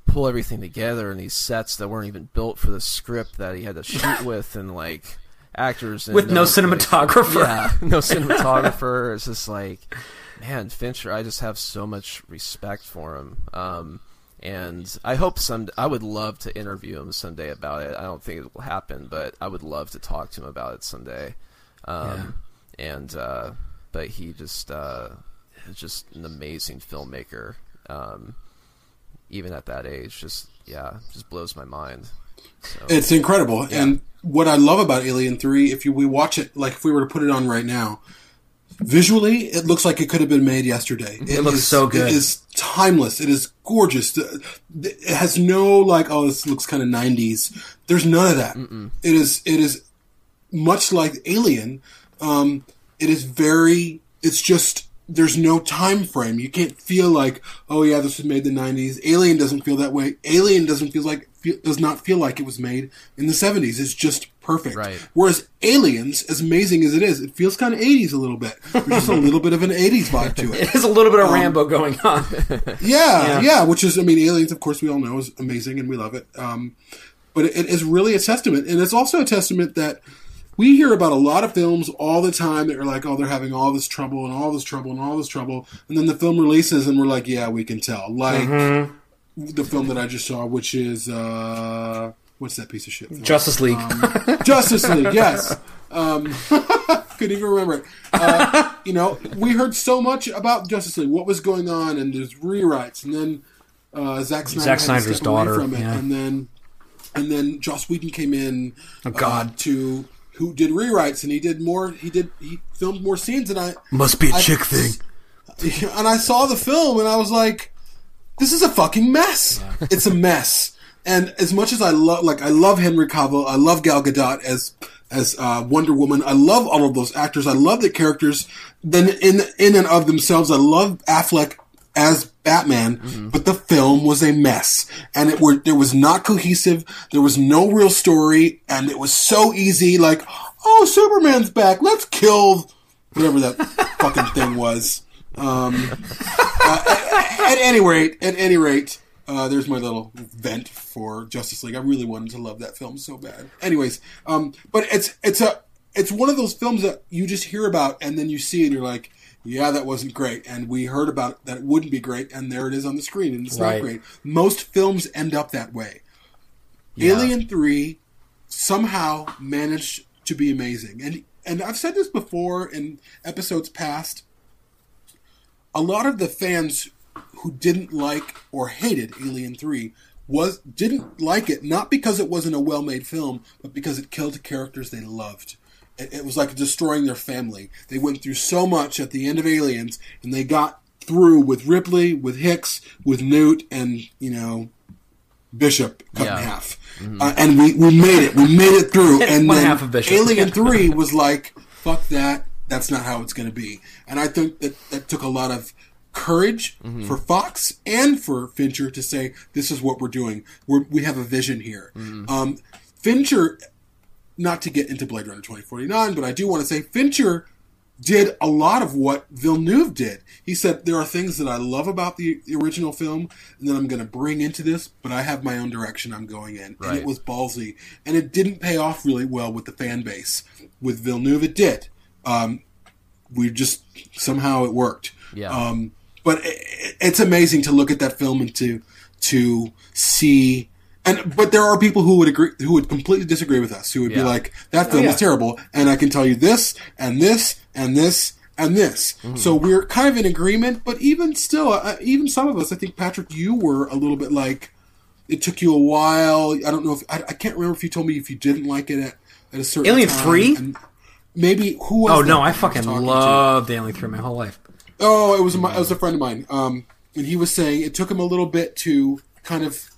pull everything together in these sets that weren't even built for the script that he had to shoot with and like actors and with no cinematographer. yeah no cinematographer it's just like man fincher i just have so much respect for him um and I hope some. I would love to interview him someday about it. I don't think it will happen, but I would love to talk to him about it someday. Um, And uh, but he just uh, is just an amazing filmmaker. Um, even at that age, just yeah, just blows my mind. So, It's incredible. And what I love about Alien 3, if you, we watch it, like if we were to put it on right now, visually, it looks like it could have been made yesterday. It, looks is- so good. It is timeless. It is gorgeous. It has no, like, oh, this looks kind of 90s. There's none of that. It is, it is much like Alien. Um, it is very, it's just, there's no time frame. You can't feel like, oh yeah, this was made in the 90s. Alien doesn't feel that way. Alien doesn't feel like, feel, does not feel like it was made in the 70s. It's just perfect. Right. Whereas Aliens, as amazing as it is, it feels kind of 80s a little bit. There's just a little bit of an 80s vibe to it. There's a little bit Um, of Rambo going on. Yeah, yeah, which is, I mean, Aliens, of course, we all know is amazing and we love it. Um, but it, it is really a testament. And it's also a testament that we hear about a lot of films all the time that are like, oh, they're having all this trouble and all this trouble and all this trouble. And then the film releases and we're like, yeah, we can tell. Like the film that I just saw, which is, uh, what's that piece of shit? film? Justice League. Justice League, yes. Um, couldn't even remember it. Uh, you know, we heard so much about Justice League, what was going on, and there's rewrites, and then uh, Zack Snyder Zack Snyder's daughter, from it, yeah. and then and then Joss Whedon came in. Oh, God. uh, to who did rewrites, and he did more. He did he filmed more scenes, and I Must be a I- chick thing. and I saw the film and I was like, this is a fucking mess. It's a mess. And as much as I love, like, I love Henry Cavill, I love Gal Gadot as, as, uh, Wonder Woman. I love all of those actors. I love the characters. Then in, in and of themselves, I love Affleck as Batman, but the film was a mess. And it were, there was not cohesive. There was no real story. And it was so easy, like, oh, Superman's back. Let's kill whatever that fucking thing was. Um, uh, at, at any rate, at any rate, uh, there's my little vent for Justice League. I really wanted to love that film so bad. Anyways, um, but it's it's a it's one of those films that you just hear about and then you see it and you're like, yeah, that wasn't great. And we heard about it, that it wouldn't be great, and there it is on the screen, and it's Right. not great. Most films end up that way. Alien Three somehow managed to be amazing, and and I've said this before in episodes past a lot of the fans who didn't like or hated Alien 3 was didn't like it not because it wasn't a well-made film, but because it killed characters they loved. It, it was like destroying their family. They went through so much at the end of Aliens, and they got through with Ripley, with Hicks, with Newt, and you know Bishop cut Yeah. in half. Uh, and we, we made it. We made it through. And One then half of Bishop. Alien 3 was like, fuck that. That's not how it's going to be. And I think that that took a lot of courage for Fox and for Fincher to say, this is what we're doing. We're, we have a vision here. Um, Fincher, not to get into Blade Runner 2049, but I do want to say Fincher did a lot of what Villeneuve did. He said, There are things that I love about the, the original film and that I'm going to bring into this, but I have my own direction I'm going in. And it was ballsy. And it didn't pay off really well with the fan base. With Villeneuve, it did. Um, we just, somehow it worked. Yeah. Um, but i- i- it's amazing to look at that film and to to see. And but there are people who would agree, who would completely disagree with us, who would be Yeah. like, "That film yeah. is terrible," and I can tell you this and this and this and this. So we're kind of in agreement. But even still, uh, even some of us, I think Patrick, you were a little bit like, it took you a while. I don't know if I, I can't remember if you told me if you didn't like it at, at a certain Alien time, 3? and Maybe who? Was Oh no, that I was fucking talking to? loved Alien Three my whole life. Oh, it was my, it was a friend of mine, um, and he was saying it took him a little bit to kind of.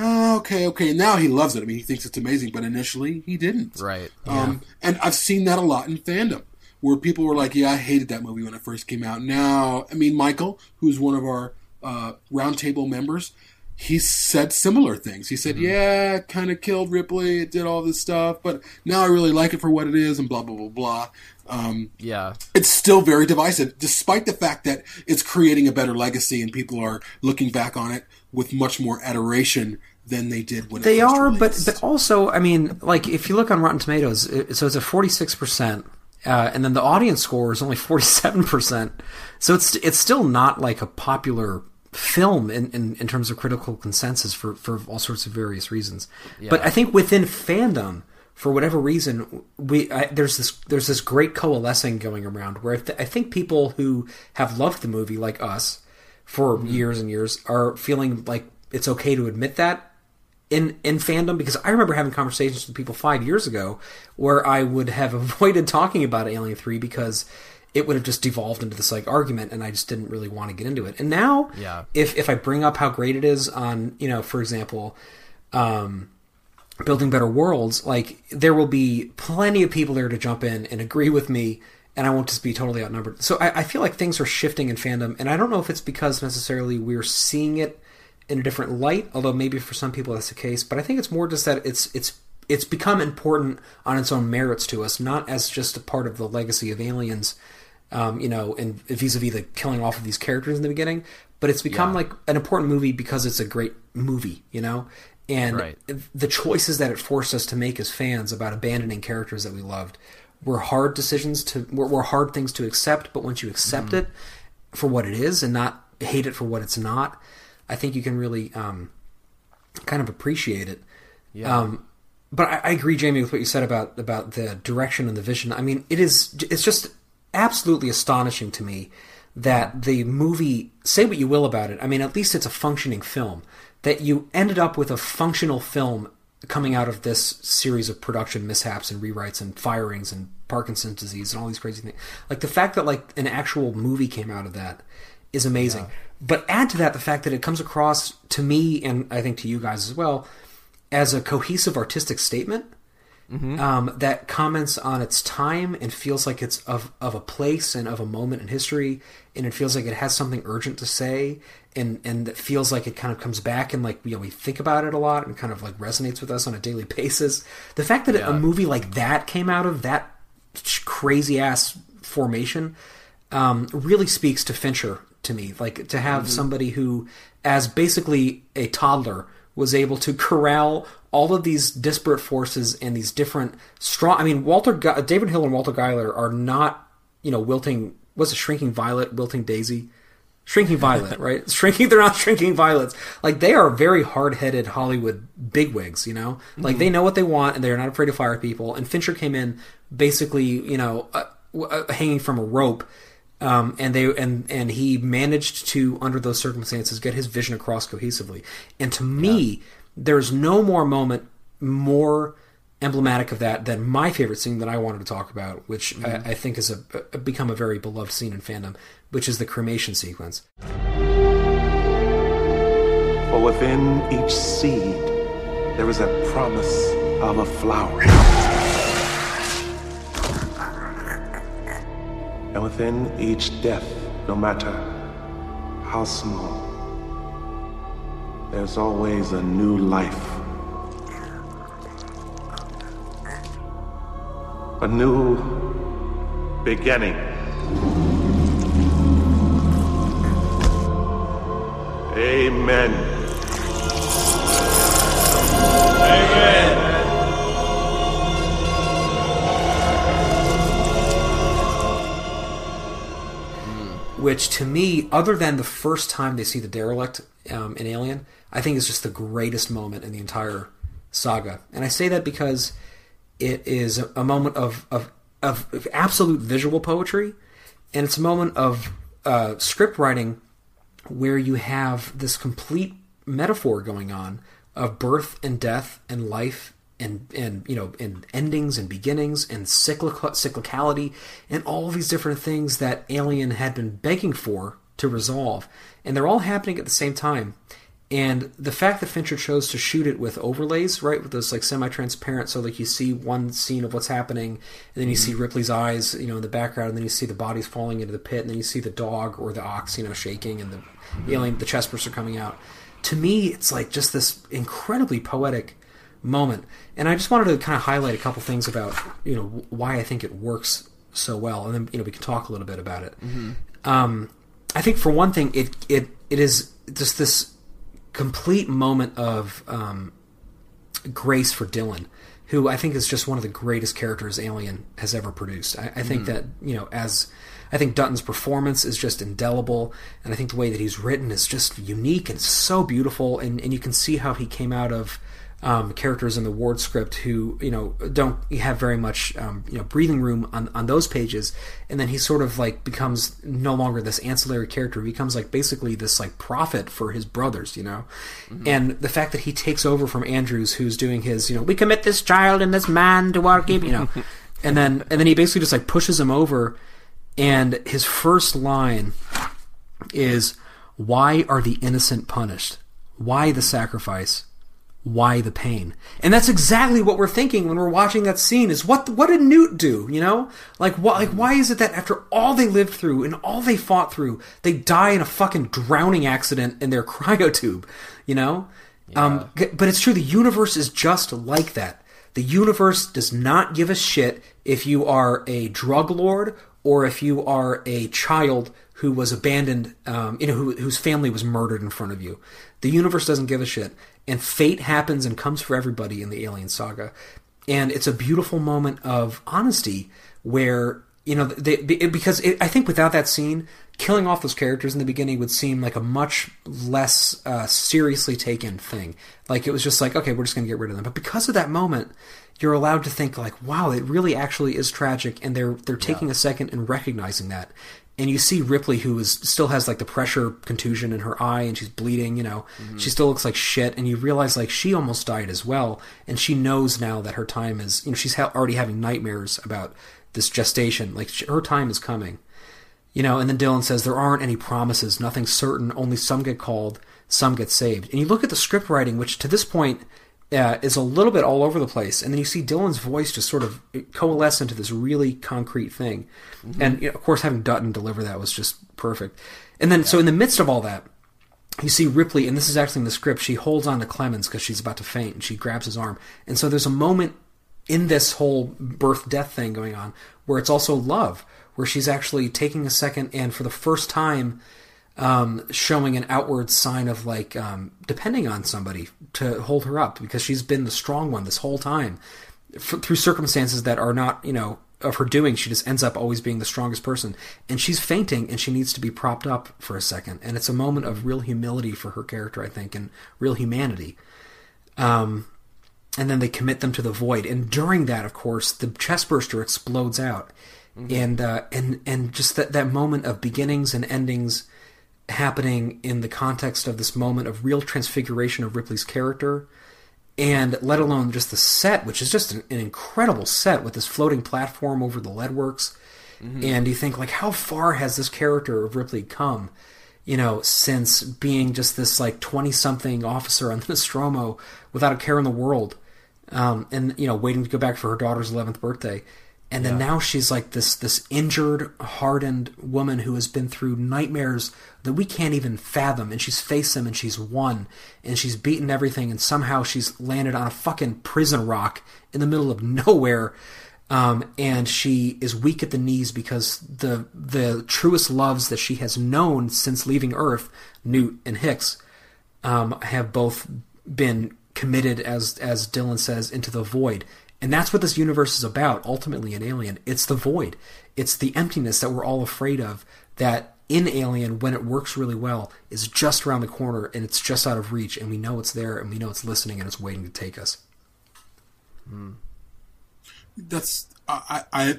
Oh, okay, okay. Now he loves it. I mean, he thinks it's amazing, but initially he didn't. Right. Um, and I've seen that a lot in fandom, where people were like, "Yeah, I hated that movie when it first came out." Now, I mean, Michael, who's one of our uh, roundtable members, he said similar things. He said, "Yeah, kind of killed Ripley. It did all this stuff, but now I really like it for what it is." And blah blah blah blah. Um, Yeah. it's still very divisive, despite the fact that it's creating a better legacy and people are looking back on it with much more adoration than they did when They it first are, but released. but also, I mean, like if you look on Rotten Tomatoes, it, so it's a forty six percent, uh, and then the audience score is only forty seven percent. So it's it's still not like a popular film in, in, in terms of critical consensus for, for all sorts of various reasons. But I think within fandom, for whatever reason, we I, there's this there's this great coalescing going around where I, th- I think people who have loved the movie like us for years and years are feeling like it's okay to admit that in in fandom because I remember having conversations with people five years ago where I would have avoided talking about Alien Three because it would have just devolved into this like argument and I just didn't really want to get into it. And now, Yeah. if if I bring up how great it is on you know for example, um, building better worlds, like there will be plenty of people there to jump in and agree with me. And I won't just be totally outnumbered. So I, I feel like things are shifting in fandom, and I don't know if it's because necessarily we're seeing it in a different light, although maybe for some people that's the case. But I think it's more just that it's it's it's become important on its own merits to us, not as just a part of the legacy of aliens, um, you know, and vis-a-vis the killing off of these characters in the beginning. But it's become like an important movie because it's a great movie, you know, and Right. the choices that it forced us to make as fans about abandoning characters that we loved were hard decisions to were, were hard things to accept. But once you accept it for what it is and not hate it for what it's not, I think you can really um, kind of appreciate it. Yeah. Um, but I, I agree, Jamie, with what you said about about the direction and the vision. I mean, it is it's just absolutely astonishing to me that the movie say what you will about it. I mean, at least it's a functioning film. That you ended up with a functional film coming out of this series of production mishaps and rewrites and firings and Parkinson's disease and all these crazy things. Like the fact that like an actual movie came out of that is amazing. But add to that the fact that it comes across to me and I think to you guys as well as a cohesive artistic statement um, that comments on its time and feels like it's of, of a place and of a moment in history and it feels like it has something urgent to say and and that feels like it kind of comes back and like you know we think about it a lot and kind of like resonates with us on a daily basis the fact that a movie like that came out of that crazy ass formation um, really speaks to Fincher to me. Like to have somebody who, as basically a toddler, was able to corral all of these disparate forces and these different strong. I mean, Walter, David Hill and Walter Giler are not, you know, wilting. Was it shrinking violet, wilting daisy? Shrinking Violet, right? Shrinking, they're not shrinking violets. Like they are very hard-headed Hollywood bigwigs, you know. Like they know what they want and they're not afraid to fire people. And Fincher came in basically, you know, uh, uh, hanging from a rope, um, and they and and he managed to, under those circumstances, get his vision across cohesively. And to me, there's no more moment more emblematic of that than my favorite scene that I wanted to talk about, which I, mm-hmm. I think has a, a, become a very beloved scene in fandom, which is the cremation sequence. For within each seed, there is a promise of a flower. And within each death, no matter how small, there's always a new life. A new beginning. Amen. Amen. which to me, other than the first time they see the derelict um, in Alien, I think is just the greatest moment in the entire saga. And I say that because it is a, moment of, of of absolute visual poetry, and it's a moment of uh, script writing where you have this complete metaphor going on of birth and death and life and and you know and endings and beginnings and cyclic cyclicality and all these different things that Alien had been begging for to resolve, and they're all happening at the same time. And the fact that Fincher chose to shoot it with overlays, right, with those like semi-transparent, so like you see one scene of what's happening, and then you see mm-hmm. Ripley's eyes, you know, in the background, and then you see the bodies falling into the pit, and then you see the dog or the ox, you know, shaking, and the mm-hmm. alien, the chestburster's coming out. To me, it's like just this incredibly poetic moment, and I just wanted to kind of highlight a couple things about you know why I think it works so well, and then you know we can talk a little bit about it. Mm-hmm. Um, I think for one thing, it it it is just this complete moment of um, grace for Dillon, who I think is just one of the greatest characters Alien has ever produced. I, I think that you know as I think Dutton's performance is just indelible, and I think the way that he's written is just unique and so beautiful, and, and you can see how he came out of um, characters in the Ward script who you know don't have very much um, you know breathing room on, on those pages, and then he sort of like becomes no longer this ancillary character. He becomes like basically this like prophet for his brothers, you know. And the fact that he takes over from Andrews, who's doing his you know we commit this child and this man to our keep, you know, and then and then he basically just like pushes him over, and his first line is why are the innocent punished? Why the sacrifice? Why the pain? And that's exactly what we're thinking when we're watching that scene is what what did Newt do, you know? Like what like why is it that after all they lived through and all they fought through, they die in a fucking drowning accident in their cryotube, you know? Um but it's true the universe is just like that. The universe does not give a shit if you are a drug lord or if you are a child who was abandoned, um, you know, who, whose family was murdered in front of you. The universe doesn't give a shit, and fate happens and comes for everybody in the Alien Saga, and it's a beautiful moment of honesty where you know they be- because it, I think without that scene, killing off those characters in the beginning would seem like a much less uh, seriously taken thing. Like it was just like, okay, we're just going to get rid of them. But because of that moment, you're allowed to think like, wow, it really actually is tragic, and they're they're taking a second and recognizing that. And you see Ripley, who is still has like the pressure contusion in her eye, and she's bleeding. You know, mm-hmm. she still looks like shit. And you realize like she almost died as well, and she knows now that her time is. You know, she's ha- already having nightmares about this gestation. Like sh- her time is coming. You know, and then Dillon says there aren't any promises, nothing certain, only some get called, some get saved. And you look at the script writing, which to this point uh, is a little bit all over the place, and then you see Dillon's voice just sort of coalesce into this really concrete thing. And you know, of course, having Dutton deliver that was just perfect. And then, so in the midst of all that, you see Ripley, and this is actually in the script. She holds on to Clemens because she's about to faint, and she grabs his arm. And so there's a moment in this whole birth death thing going on where it's also love, where she's actually taking a second and for the first time um, showing an outward sign of like um, depending on somebody to hold her up because she's been the strong one this whole time. F- through circumstances that are not you know of her doing she just ends up always being the strongest person. And she's fainting and she needs to be propped up for a second. And it's a moment of real humility for her character i think and real humanity. Um, and then they commit them to the void. And during that, of course, the chestburster explodes out, and uh, and and just that that moment of beginnings and endings happening in the context of this moment of real transfiguration of Ripley's character, and let alone just the set, which is just an, an incredible set with this floating platform over the leadworks. And you think like, how far has this character of Ripley come? you know, since being just this like twenty something officer on the Nostromo without a care in the world, um, and you know, waiting to go back for her daughter's eleventh birthday, and then now she's like this this injured, hardened woman who has been through nightmares that we can't even fathom, and she's faced them and she's won, and she's beaten everything, and somehow she's landed on a fucking prison rock in the middle of nowhere. Um, and she is weak at the knees because the the truest loves that she has known since leaving Earth, Newt and Hicks, um, have both been committed, as as Dillon says, into the void. And that's what this universe is about. Ultimately, in Alien, it's the void. It's the emptiness that we're all afraid of. That in Alien, when it works really well, is just around the corner and it's just out of reach, and we know it's there, and we know it's listening, and it's waiting to take us. that's I, I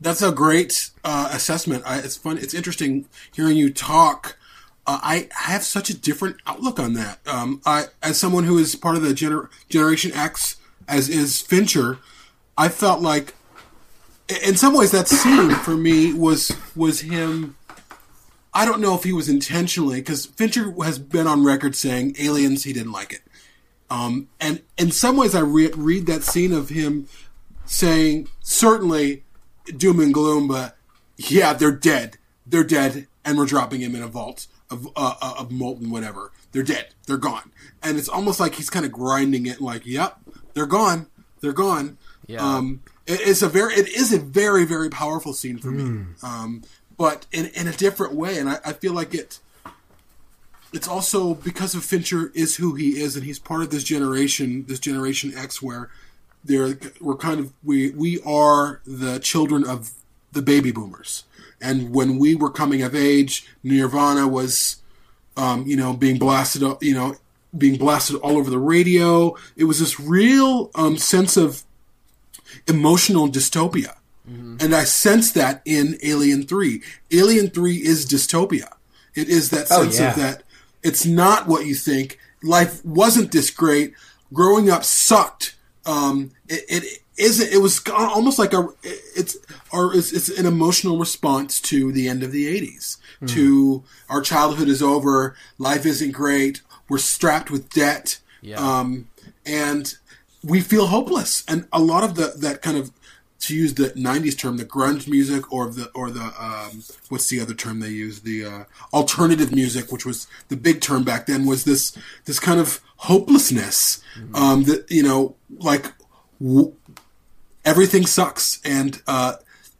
that's a great uh, assessment. I, it's fun. It's interesting hearing you talk. Uh, I have such a different outlook on that. Um, I, as someone who is part of the gener- Generation X, as is Fincher, I felt like, in some ways, that scene for me was was him. I don't know if he was intentionally because Fincher has been on record saying Aliens he didn't like it. Um, and in some ways, I re- read that scene of him saying, certainly doom and gloom, but yeah, they're dead. They're dead, and we're dropping him in a vault of, uh, of molten whatever. They're dead. They're gone. And it's almost like he's kind of grinding it like, yep, they're gone. They're gone. Yeah. Um, it, it's a very, it is a very, very powerful scene for me. Um, but in, in a different way. And I, I feel like it, it's also because of Fincher is who he is, and he's part of this generation, this generation X, where they're we're kind of we we are the children of the baby boomers, and when we were coming of age, Nirvana was, um, you know, being blasted, up- you know, being blasted all over the radio. It was this real um, sense of emotional dystopia. And I sense that in Alien 3. Alien 3 is dystopia. It is that Oh, sense yeah. of that it's not what you think. Life wasn't this great. Growing up sucked. Um, it, it isn't. It was almost like a. It's or it's, it's an emotional response to the end of the '80s. To our childhood is over. Life isn't great. We're strapped with debt. Yeah. Um, and we feel hopeless. And a lot of the that kind of to use the '90s term, the grunge music, or the or the um, what's the other term they use? The uh, alternative music, which was the big term back then, was this this kind of hopelessness. Um, that you know, like w- everything sucks, and uh,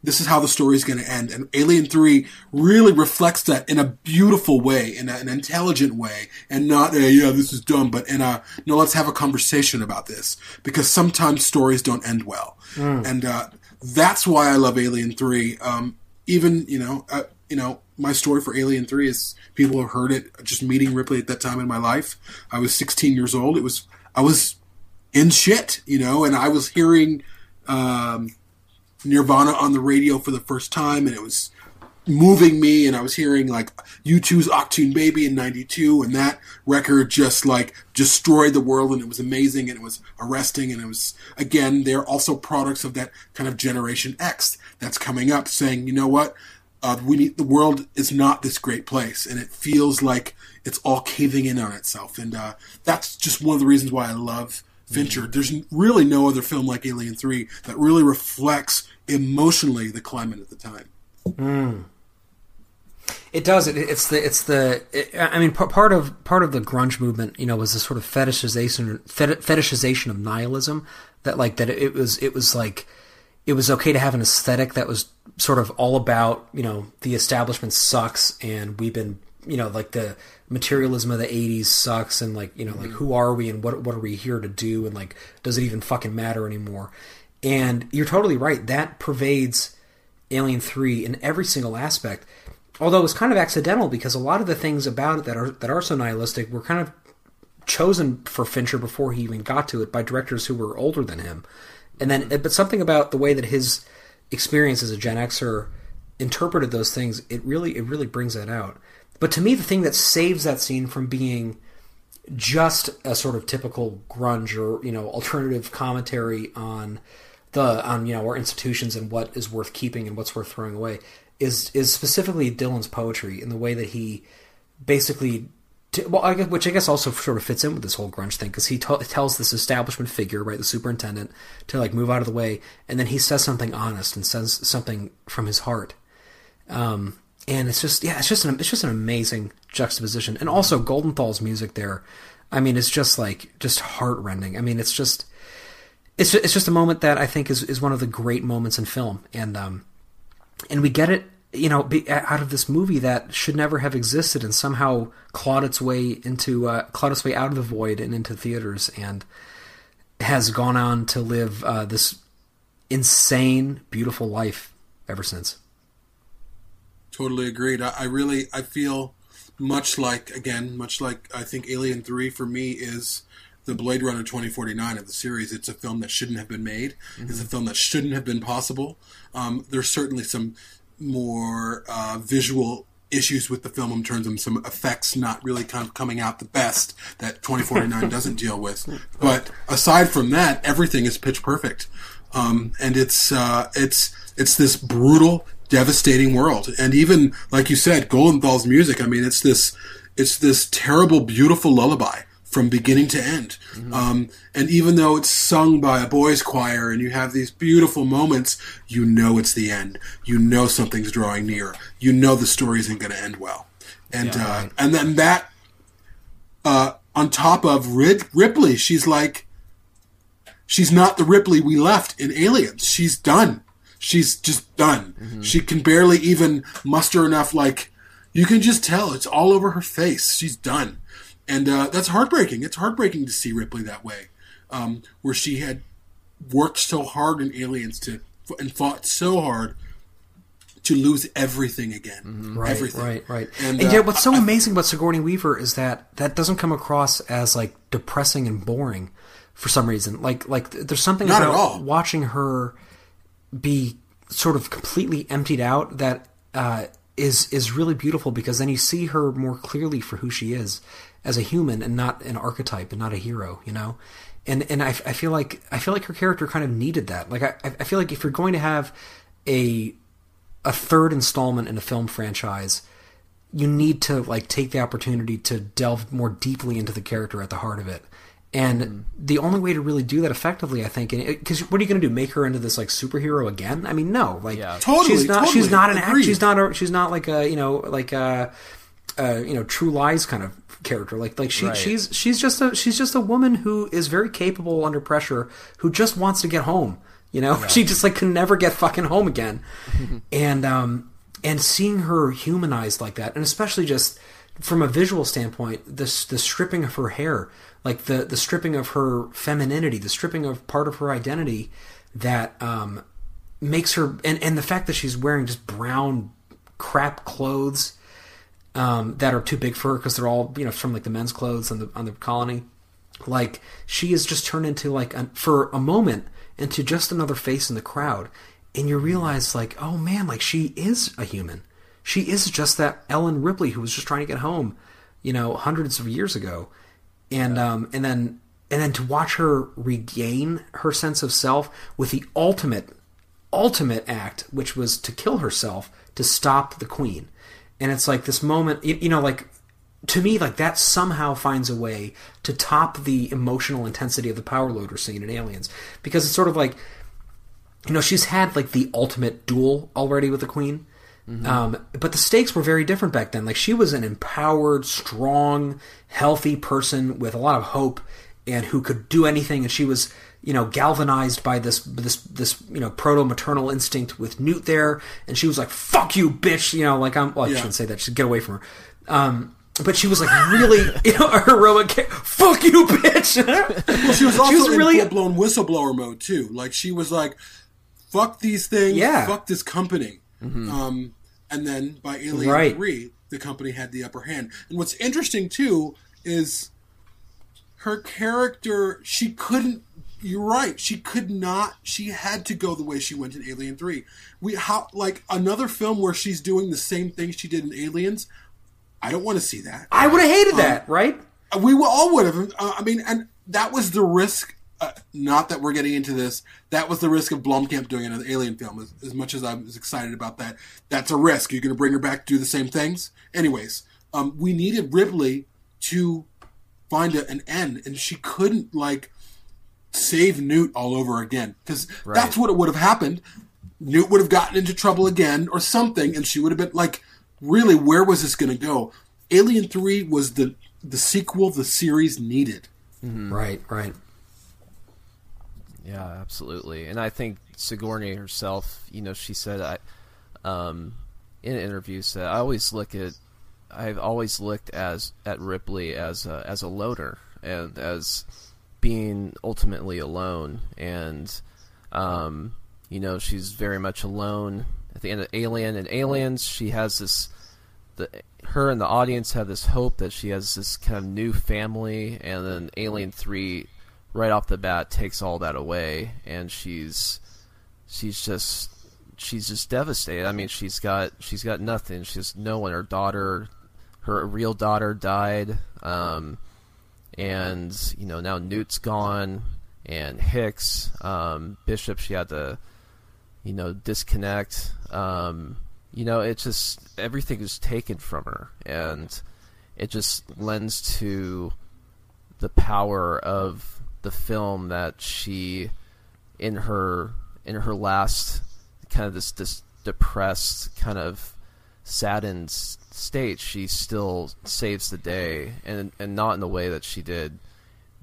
this is how the story is going to end. And Alien Three really reflects that in a beautiful way, in a, an intelligent way, and not a yeah, this is dumb, but in a no, let's have a conversation about this because sometimes stories don't end well, and uh, that's why I love Alien Three. Um, even you know, uh, you know, my story for Alien Three is people have heard it. Just meeting Ripley at that time in my life, I was 16 years old. It was I was in shit, you know, and I was hearing um, Nirvana on the radio for the first time, and it was moving me. And I was hearing like U2's Achtung Baby in '92, and that record just like destroyed the world, and it was amazing, and it was arresting, and it was again they're also products of that kind of Generation X that's coming up, saying, you know what, uh, we need the world is not this great place, and it feels like it's all caving in on itself, and uh, that's just one of the reasons why I love Fincher. There's really no other film like Alien Three that really reflects emotionally the climate at the time. Hmm. It does. It, it's the. It's the. It, I mean, p- part of part of the grunge movement, you know, was this sort of fetishization fet- fetishization of nihilism. That like that it was. It was like it was okay to have an aesthetic that was sort of all about you know the establishment sucks and we've been you know like the materialism of the 80s sucks and like you know like mm-hmm. who are we and what what are we here to do and like does it even fucking matter anymore and you're totally right that pervades Alien 3 in every single aspect. Although it was kind of accidental because a lot of the things about it that are that are so nihilistic were kind of chosen for Fincher before he even got to it by directors who were older than him. And then mm-hmm. but something about the way that his experience as a Gen Xer interpreted those things, it really it really brings that out. But to me the thing that saves that scene from being just a sort of typical grunge or you know alternative commentary on the on you know our institutions and what is worth keeping and what's worth throwing away is is specifically Dillon's poetry in the way that he basically well I guess, which I guess also sort of fits in with this whole grunge thing because he t- tells this establishment figure right the superintendent to like move out of the way and then he says something honest and says something from his heart. Um, and it's just yeah, it's just an it's just an amazing juxtaposition, and also Goldenthal's music there. I mean, it's just like just heartrending. I mean, it's just it's ju- it's just a moment that I think is is one of the great moments in film, and um, and we get it, you know, be, out of this movie that should never have existed, and somehow clawed its way into uh, clawed its way out of the void and into theaters, and has gone on to live uh, this insane, beautiful life ever since. Totally agreed. I, I really I feel much like again, much like I think Alien Three for me is the Blade Runner 2049 of the series. It's a film that shouldn't have been made. It's a film that shouldn't have been possible. Um, there's certainly some more uh, visual issues with the film in terms of some effects not really kind of coming out the best that 2049 doesn't deal with. But aside from that, everything is pitch perfect. Um, and it's uh, it's it's this brutal, devastating world. And even like you said, Goldenthal's music. I mean, it's this it's this terrible, beautiful lullaby from beginning to end. Um, and even though it's sung by a boys' choir and you have these beautiful moments, you know it's the end. You know something's drawing near. You know the story isn't going to end well. And uh, and then that uh, on top of Rid- Ripley, she's like she's not the Ripley we left in Aliens. She's done. She's just done. She can barely even muster enough like you can just tell it's all over her face. She's done. And uh, that's heartbreaking. It's heartbreaking to see Ripley that way, um, where she had worked so hard in Aliens to and fought so hard to lose everything again. Right, everything. right, right. And, And, uh, yet, what's so I- amazing about Sigourney Weaver is that that doesn't come across as like depressing and boring for some reason. Like, like there's something Not at about all. watching her be sort of completely emptied out that uh, is is really beautiful because then you see her more clearly for who she is as a human and not an archetype and not a hero. You know. And, and I, I feel like I feel like her character kind of needed that. Like I, I feel like if you're going to have a a third installment in a film franchise, you need to like take the opportunity to delve more deeply into the character at the heart of it. And the only way to really do that effectively, I think, because what are you going to do? Make her into this like superhero again? I mean, no. Like, Yeah. Totally, she's not. She's not an act. She's not. A, she's not like a you know like a, a you know True Lies kind of character. Like like she Right. she's she's just a she's just a woman who is very capable under pressure, who just wants to get home. You know, she just like can never get fucking home again, and um and seeing her humanized like that, and especially just from a visual standpoint, this the stripping of her hair, like the the stripping of her femininity, the stripping of part of her identity that um makes her and and the fact that she's wearing just brown crap clothes um, that are too big for her because they're all you know from like the men's clothes on the on the colony. Like she is just turned into like an, for a moment into just another face in the crowd, and you realize like oh man, like she is a human. She is just that Ellen Ripley who was just trying to get home, you know, hundreds of years ago, and um and then and then to watch her regain her sense of self with the ultimate ultimate act, which was to kill herself to stop the queen. And it's like this moment, you, you know, like to me, like that somehow finds a way to top the emotional intensity of the power loader scene in Aliens, because it's sort of like, you know, she's had like the ultimate duel already with the queen. Um, but the stakes were very different back then. Like she was an empowered, strong, healthy person with a lot of hope and who could do anything. And she was, you know, galvanized by this, this, this, you know, proto maternal instinct with Newt there. And she was like, fuck you, bitch. You know, like I'm, well, I Yeah. shouldn't say that. She'd get away from her. Um, but she was like really, you know, a heroic. Fuck you, bitch. Well, she was also was in really- full blown whistleblower mode too. Like she was like, "Fuck these things, Yeah. fuck this company." Um, and then by Alien Right. Three, the company had the upper hand. And what's interesting too is her character. She couldn't. You're right. She could not. She had to go the way she went in Alien Three. We how like another film where she's doing the same thing she did in Aliens. I don't want to see that. I would have hated that, right? We all would have. Uh, I mean, and that was the risk. Uh, not that we're getting into this. That was the risk of Blomkamp doing another Alien film. As, as much as I was excited about that, that's a risk. You're going to bring her back to do the same things. Anyways, um, we needed Ripley to find a, an end, and she couldn't like save Newt all over again because that's what it would have happened. Newt would have gotten into trouble again or something, and she would have been like, "Really, where was this going to go?" Alien Three was the the sequel the series needed. Right, right. Yeah, absolutely. And I think Sigourney herself, you know, she said I um in an interview said I always look at I've always looked as at Ripley as a, as a loner and as being ultimately alone. And um you know, she's very much alone at the end of Alien and Aliens. She has this the her and the audience have this hope that she has this kind of new family. And then Alien 3 right off the bat takes all that away and she's she's just she's just devastated. I mean, she's got she's got nothing. She's no one. Her daughter, her real daughter, died, um, and you know now Newt's gone, and Hicks, um, Bishop. She had to, you know, disconnect. Um, you know, it just everything is taken from her, and it just lends to the power of the film that she, in her in her last kind of this this depressed kind of saddened state, she still saves the day, and and not in the way that she did,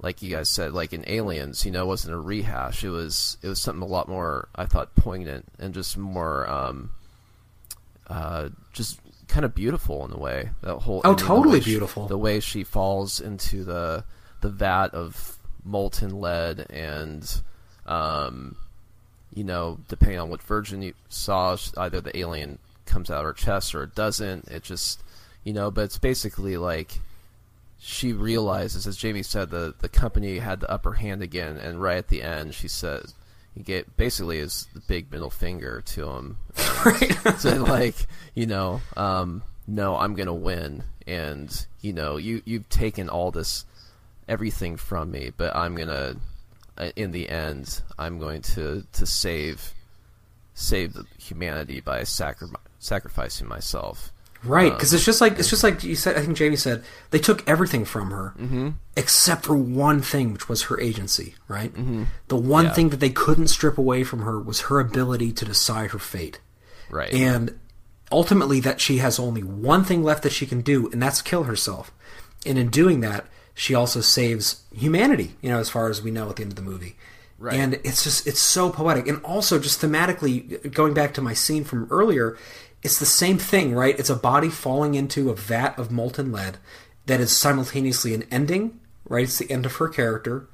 like you guys said, like in Aliens. You know, it wasn't a rehash. It was it was something a lot more, I thought, poignant and just more, um, uh, just kind of beautiful in a way. That whole Oh, ending, the totally way she- beautiful. the way she falls into the the vat of molten lead and. Um, you know, depending on what version you saw, either the alien comes out of her chest or it doesn't. It just, you know, but it's basically like she realizes, as Jamie said, the the company had the upper hand again, and right at the end, she says, "You get basically is the big middle finger to him, and so like, you know, um, no, I'm gonna win, and you know, you you've taken all this everything from me, but I'm gonna uh, in the end, I'm going to to save save the humanity by sacri- sacrificing myself. Right, Um, because it's just like it's just like you said. I think Jamie said they took everything from her, Mm-hmm. except for one thing, which was her agency. Right, the one Yeah. thing that they couldn't strip away from her was her ability to decide her fate. Right. and ultimately that she has only one thing left that she can do, and that's kill herself. And in doing that, she also saves humanity. You know, as far as we know at the end of the movie. Right. And it's just it's so poetic, and also just thematically going back to my scene from earlier, it's the same thing, right? It's a body falling into a vat of molten lead that is simultaneously an ending, right? It's the end of her character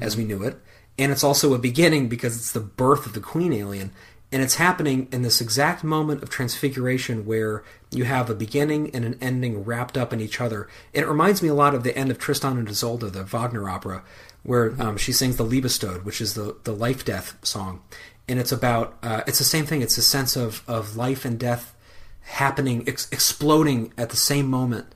as mm-hmm. we knew it, and it's also a beginning because it's the birth of the queen alien, and it's happening in this exact moment of transfiguration where you have a beginning and an ending wrapped up in each other. And it reminds me a lot of the end of Tristan and Isolde, the Wagner opera, where um, she sings the Liebestod, which is the the life death song, and it's about uh, it's the same thing. It's a sense of of life and death happening, ex- exploding at the same moment,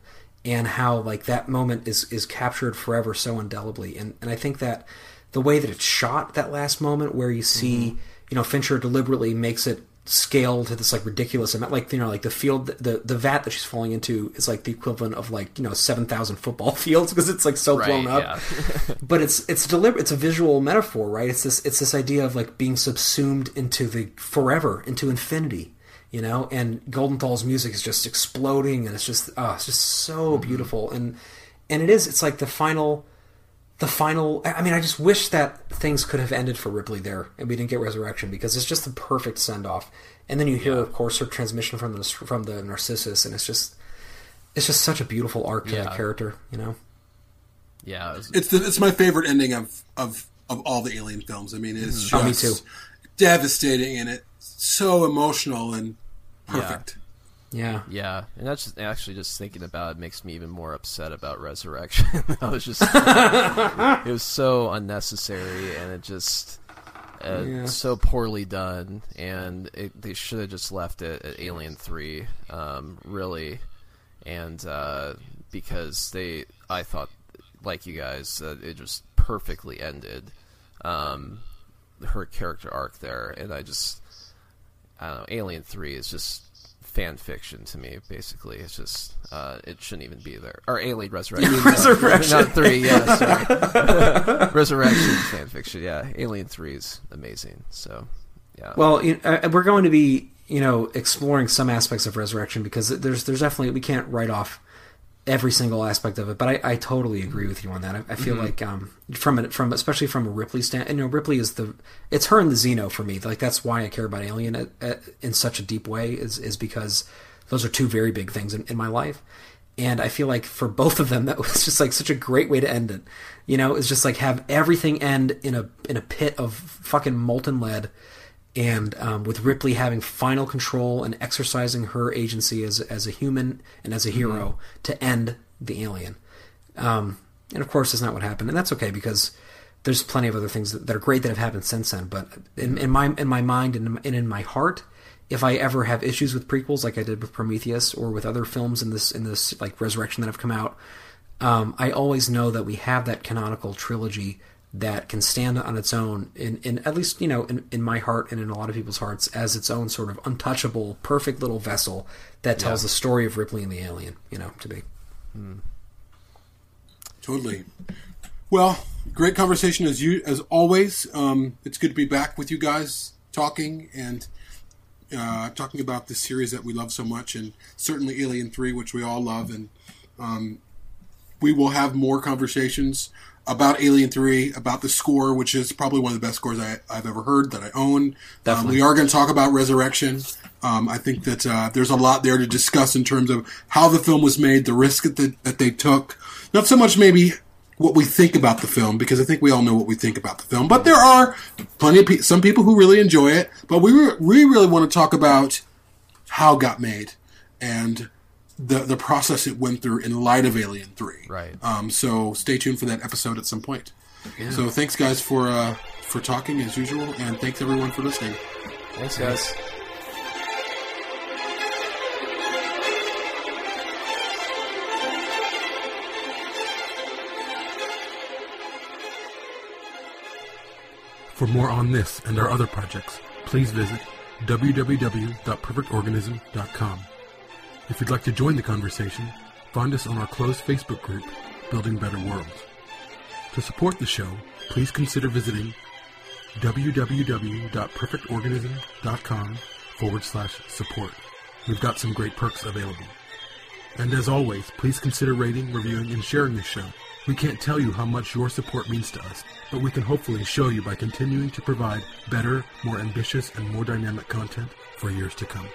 and how like that moment is is captured forever so indelibly. And and I think that the way that it's shot, that last moment where you see, you know, Fincher deliberately makes it scale to this like ridiculous amount. Like you know like the field the the vat that she's falling into is like the equivalent of like you know 7000 football fields because it's like so Right, blown up. yeah. but it's it's deliberate it's a visual metaphor right? It's this it's this idea of like being subsumed into the forever into infinity you know? And goldenthal's music is just exploding and it's just oh it's just so mm-hmm. beautiful. And and it is it's like the final the final i I mean i just wish that things could have ended for ripley there and we didn't get resurrection because it's just the perfect send off and then you hear of course her transmission from the from the narcissus and it's just it's just such a beautiful arc to that Yeah. character you know yeah, it was- It's the, it's my favorite ending of, of, of all the Alien films. I mean, it's mm-hmm. Oh, me just too. devastating and it's so emotional and perfect. yeah yeah, yeah, and that's just, actually just thinking about it makes me even more upset about Resurrection. I was just it was so unnecessary, and it just uh, Yeah. so poorly done, and it, they should have just left it at Alien Three, um, really, and uh, because they, I thought, like you guys, uh, it just perfectly ended um, her character arc there, and I just, I don't know, Alien Three is just fan fiction to me. Basically, it's just uh, it shouldn't even be there. Or Alien Resurrection, Resurrection. not three. Yeah, sorry. Resurrection fan fiction. Yeah, Alien Three is amazing. So, yeah. Well, you uh, we're going to be, you know, exploring some aspects of Resurrection because there's there's definitely we can't write off every single aspect of it. But I, I totally agree with you on that. I, I feel Mm-hmm. like um, from a, from especially from a Ripley stand, you know, Ripley is the it's her and the Xeno for me. Like that's why I care about Alien uh, uh, in such a deep way is is because those are two very big things in, in my life. And I feel like for both of them, that was just like such a great way to end it. You know, it's just like have everything end in a in a pit of fucking molten lead, and um, with Ripley having final control and exercising her agency as as a human and as a hero to end the alien. Um, and of course, that's not what happened, and that's okay because there's plenty of other things that, that are great that have happened since then. But in, in my in my mind and in, and in my heart, if I ever have issues with prequels like I did with Prometheus or with other films in this in this like Resurrection that have come out, um, I always know that we have that canonical trilogy that can stand on its own in, in at least you know in, in my heart and in a lot of people's hearts as its own sort of untouchable perfect little vessel that tells the story of Ripley and the alien you know to be Totally. Well, great conversation as you as always. Um, it's good to be back with you guys talking and uh, talking about this series that we love so much, and certainly Alien Three, which we all love, and um, we will have more conversations about Alien Three, about the score, which is probably one of the best scores I, I've ever heard that I own. Um, Definitely. we are going to talk about Resurrection. Um, I think that uh, there's a lot there to discuss in terms of how the film was made, the risk that they, that they took. Not so much maybe what we think about the film, because I think we all know what we think about the film. But there are plenty of pe- some people who really enjoy it. But we re- we really want to talk about how it got made and the the process it went through in light of Alien Three. Right. Um, so stay tuned for that episode at some point. Yeah. So thanks guys for uh, for talking as usual, and thanks everyone for listening. Thanks, guys. For more on this and our other projects, please visit www.perfectorganism.com. If you'd like to join the conversation, find us on our closed Facebook group, Building Better Worlds. To support the show, please consider visiting www.perfectorganism.com forward slash support. We've got some great perks available. And as always, please consider rating, reviewing, and sharing this show. We can't tell you how much your support means to us, but we can hopefully show you by continuing to provide better, more ambitious, and more dynamic content for years to come.